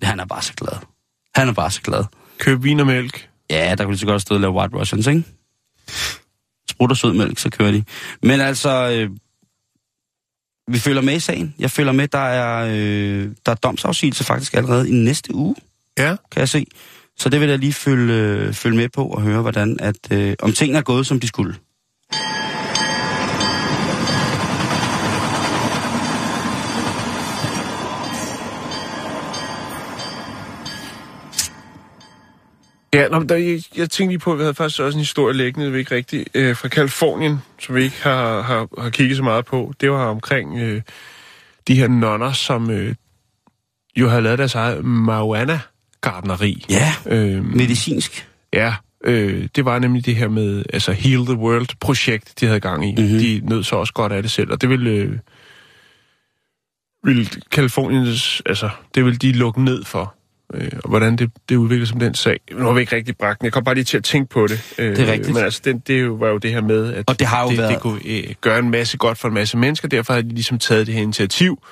Han er bare så glad. Han er bare så glad. Køb vin og mælk. Ja, der kunne lige så godt stå og lave White Russians, ikke? Sprut og sød mælk, så kører de. Men altså, øh, vi følger med i sagen. Jeg følger med, der er, øh, der er domsafsigelse faktisk allerede i næste uge, Ja. kan jeg se. Så det vil jeg lige følge, øh, følge med på og høre, hvordan at, øh, om tingene er gået, som de skulle. Ja, nå, der, jeg, jeg tænkte lige på, at vi havde faktisk også en historie liggende, vi ikke rigtig, øh, fra Kalifornien, som vi ikke har, har, har kigget så meget på. Det var omkring øh, de her nonner, som øh, jo havde lavet deres eget marijuana-gardneri. Ja, Øh, medicinsk. ja, øh, det var nemlig det her med altså Heal the World-projekt, de havde gang i. Mhm. Mm-hmm. De nød så også godt af det selv, og det ville... Øh, ville Kaliforniens, altså, det vil de lukke ned for. Øh, og hvordan det, det udvikler sig den sag. Nu har vi ikke rigtig bragt den. Jeg kom bare lige til at tænke på det. Øh, Det er rigtigt. Men altså, den, det jo, var jo det her med, at Og det har jo det, været- det kunne øh, gøre en masse godt for en masse mennesker. Derfor har de ligesom taget det her initiativ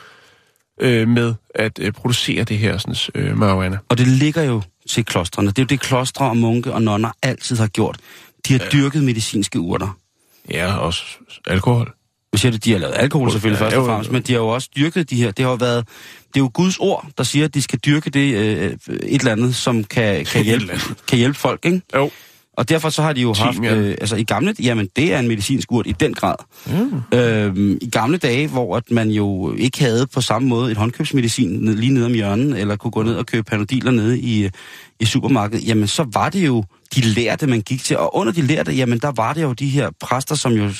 øh, med at øh, producere det her sådan, øh, marijuana. Og det ligger jo til klostrene. Det er jo det, klostre og munke og nonner altid har gjort. De har ja. dyrket medicinske urter. Ja, også alkohol. Nu siger det, de har lavet alkohol selvfølgelig Ja, først og fremmest, men de har jo også dyrket de her. Det har jo været, det er jo Guds ord, der siger, at de skal dyrke det øh, et eller andet, som kan, kan, *laughs* hjælpe, kan hjælpe folk, ikke? Jo. Og derfor så har de jo haft, Timian. øh, altså i gamle, jamen det er en medicinsk urt i den grad. Mm. Øhm, I gamle dage, hvor at man jo ikke havde på samme måde et håndkøbsmedicin lige nede om hjørnet, eller kunne gå ned og købe panodiler nede i, i supermarkedet, jamen så var det jo de lærte, man gik til. Og under de lærte, jamen der var det jo de her præster, som jo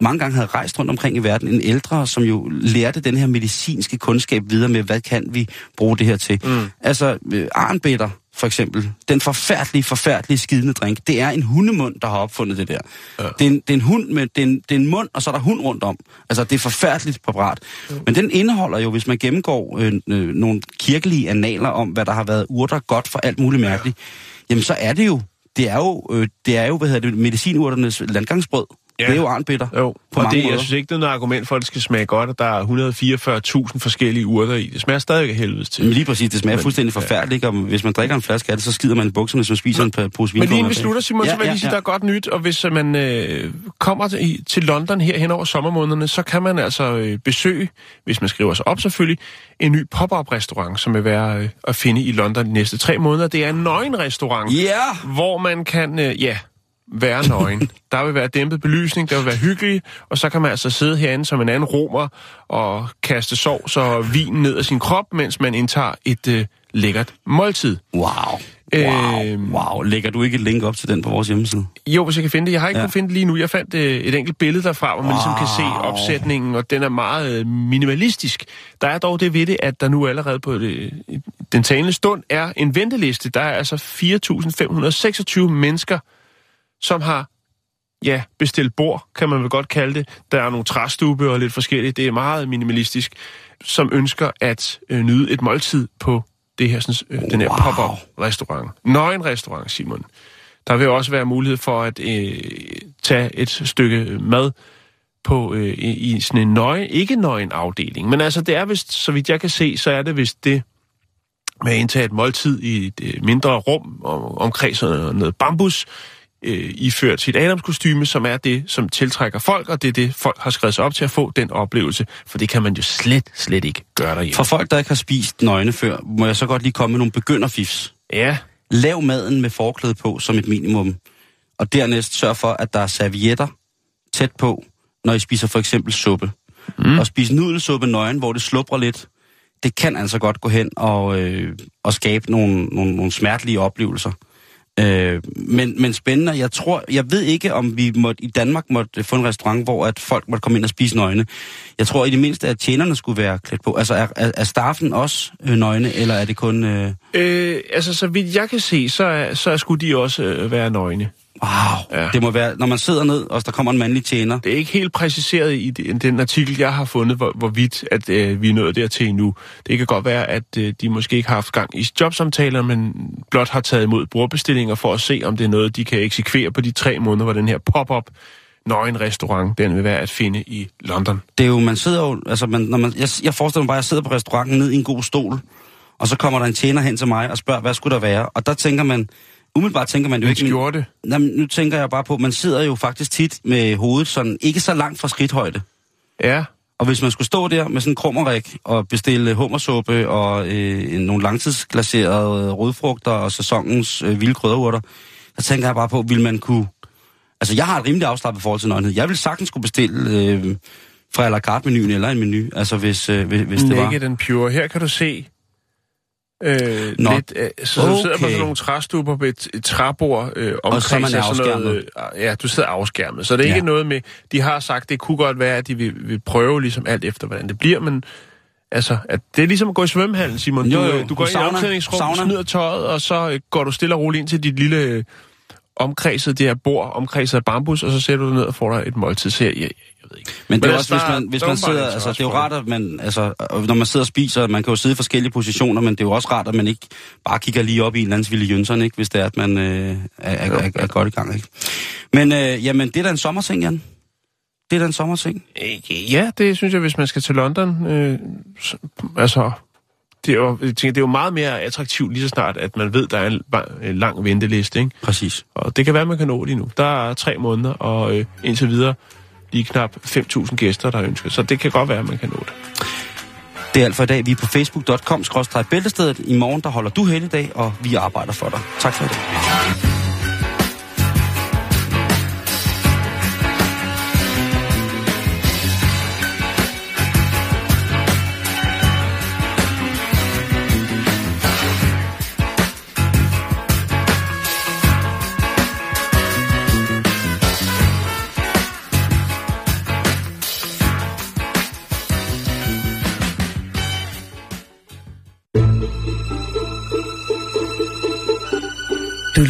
mange gange havde rejst rundt omkring i verden, en ældre, som jo lærte den her medicinske kundskab videre med, hvad kan vi bruge det her til. Mm. Altså, øh, arnbitter, for eksempel, den forfærdelige, forfærdelige skidende drink, det er en hundemund, der har opfundet det der. Ja. Det, er en, det er en hund med, det er en, det er en mund, og så er der hund rundt om. Altså, det er forfærdeligt præparat. Mm. Men den indeholder jo, hvis man gennemgår øh, øh, nogle kirkelige analer om, hvad der har været urter godt for alt muligt mærkeligt, ja. jamen så er det jo, det er jo, øh, det er jo hvad hedder det, medicinurternes landgangsbrød. Ja. Det er jo arnbitter. Jo, På og mange det, måder. jeg synes ikke, det er noget argument for, at det skal smage godt, at der er 144.000 forskellige urter i. Det smager stadig af helvedes til. Men lige præcis, det smager Men- fuldstændig forfærdeligt, og hvis man drikker en flaske af det, så skider man i bukserne, hvis man spiser en pa- pose. Men lige inden vi slutter, Simon, ja, så vil jeg ja, lige sige, ja. der er godt nyt, og hvis man øh, kommer til, til London her hen over sommermånederne, så kan man altså øh, besøge, hvis man skriver sig op selvfølgelig, en ny pop-up-restaurant, som vil være øh, at finde i London de næste tre måneder. Det er en nøgen-restaurant, Ja! hvor man kan, øh, ja, være nøgen. der vil være dæmpet belysning, der vil være hyggeligt, og så kan man altså sidde herinde som en anden romer og kaste sovs og vin ned af sin krop, mens man indtager et øh, lækkert måltid. Wow. Wow. Øhm. wow. Lægger du ikke et link op til den på vores hjemmeside? Jo, hvis jeg kan finde det. Jeg har ikke Ja. kunnet finde det lige nu. Jeg fandt øh, et enkelt billede derfra, hvor man ligesom kan se Wow. opsætningen, og den er meget øh, minimalistisk. Der er dog det ved det, at der nu allerede på det, den talende stund er en venteliste. Der er altså 4.526 mennesker, som har ja, bestilt bord, kan man vel godt kalde det. Der er nogle træstube og lidt forskelligt. Det er meget minimalistisk, som ønsker at øh, nyde et måltid på det her, sådan, øh, den her Wow. pop-up-restaurant. Nøgen-restaurant, Simon. Der vil også være mulighed for at øh, tage et stykke mad på øh, i, sådan en nøje, ikke nøgen afdeling. Men altså, det er vist, så vidt jeg kan se, så er det vist det med at indtage et måltid i et øh, mindre rum om, omkring sådan noget bambus, øh, iført sit Adams-kostyme, som er det, som tiltrækker folk, og det er det, folk har skrevet sig op til at få den oplevelse, for det kan man jo slet, slet ikke gøre derhjemme. For folk, der ikke har spist nøgne før, må jeg så godt lige komme med nogle begynderfifs. Ja, Lav maden med forklæde på som et minimum. Og dernæst sørg for, at der er servietter tæt på, når I spiser for eksempel suppe. Mm. Og spise nudelsuppe nøgen, hvor det slubrer lidt, det kan altså godt gå hen og, øh, og skabe nogle, nogle, nogle smertelige oplevelser. Øh, men, men spændende. Jeg tror, jeg ved ikke, om vi måtte, i Danmark måtte øh, få en restaurant, hvor at folk måtte komme ind og spise nøgne. Jeg tror i det mindste, at tjenerne skulle være klædt på. Altså, er, er, er staffen også øh, nøgne, eller er det kun... Øh, øh, altså så vidt jeg kan se, så, er, så skulle de også øh, være nøgne wow, Ja. det må være... Når man sidder ned, og der kommer en mandlig tjener, Det er ikke helt præciseret i den, den artikel, jeg har fundet, hvor, hvorvidt at, øh, vi er nået dertil endnu. Det kan godt være, at øh, de måske ikke har haft gang i jobsamtaler, men blot har taget imod brugerbestillinger for at se, om det er noget, de kan eksekvere på de tre måneder, hvor den her pop-up nøgen restaurant, den vil være at finde i London. det er jo, man sidder jo, altså man, når man, jeg, jeg forestiller mig bare, at jeg sidder på restauranten ned i en god stol, og så kommer der en tjener hen til mig og spørger, hvad skulle der være? Og der tænker man, umiddelbart tænker man jo En ikke... skjorte. Jamen, nu tænker jeg bare på, man sidder jo faktisk tit med hovedet sådan, ikke så langt fra skridthøjde. Ja, Og hvis man skulle stå der med sådan en krummerik og bestille hummersuppe og øh, en- nogle langtidsglaserede rødfrugter og sæsonens øh, vilde krydderurter, så tænker jeg bare på, vil man kunne... Altså, jeg har et rimelig afslappet forhold til nøgenhed. Jeg vil sagtens kunne bestille øh, fra à la carte menuen eller en menu, altså hvis, øh, hvis, hvis det var... Naked and Pure. Her kan du se øh, Nå. lidt, øh, så du sidder på Okay. sådan nogle træstuber på et, et træbord øh, omkring så er man sådan noget, øh, ja, du sidder afskærmet. Så det er Ja. ikke noget med, de har sagt, det kunne godt være, at de vil, vil prøve ligesom alt efter, hvordan det bliver, men altså, at det er ligesom at gå i svømmehallen, Simon. Jo, du, jo. øh, du går ind i Sauna. omklædningsrum, Sauna. smider tøjet, og så øh, går du stille og roligt ind til dit lille øh, omkredset, det her bord, omkredset af bambus, og så sætter du dig ned og får dig et måltid. Så jeg, jeg, jeg ved ikke. Men det er også, hvis man, hvis man sidder, altså det er jo rart, at man, altså, når man sidder og spiser, man kan jo sidde i forskellige positioner, men det er jo også rart, at man ikke bare kigger lige op i en eller andens vilde jønseren, ikke, hvis det er, at man øh, er, er, er, er, godt i gang, ikke? Men øh, jamen, det er da en sommerting, Jan. Det er da en sommerting. Øh, Ja, det synes jeg, hvis man skal til London. Øh, så, altså, det er, jo, jeg tænker, det er jo meget mere attraktivt lige så snart, at man ved, der er en, en lang venteliste. Ikke? Præcis. Og det kan være, man kan nå det nu. Der er tre måneder, og øh, indtil videre lige knap 5.000 gæster, der ønsker. Så det kan godt være, at man kan nå det. Det er alt for i dag. Vi er på facebook.com bæltestedet. I morgen der holder du helligdag, og vi arbejder for dig. Tak for i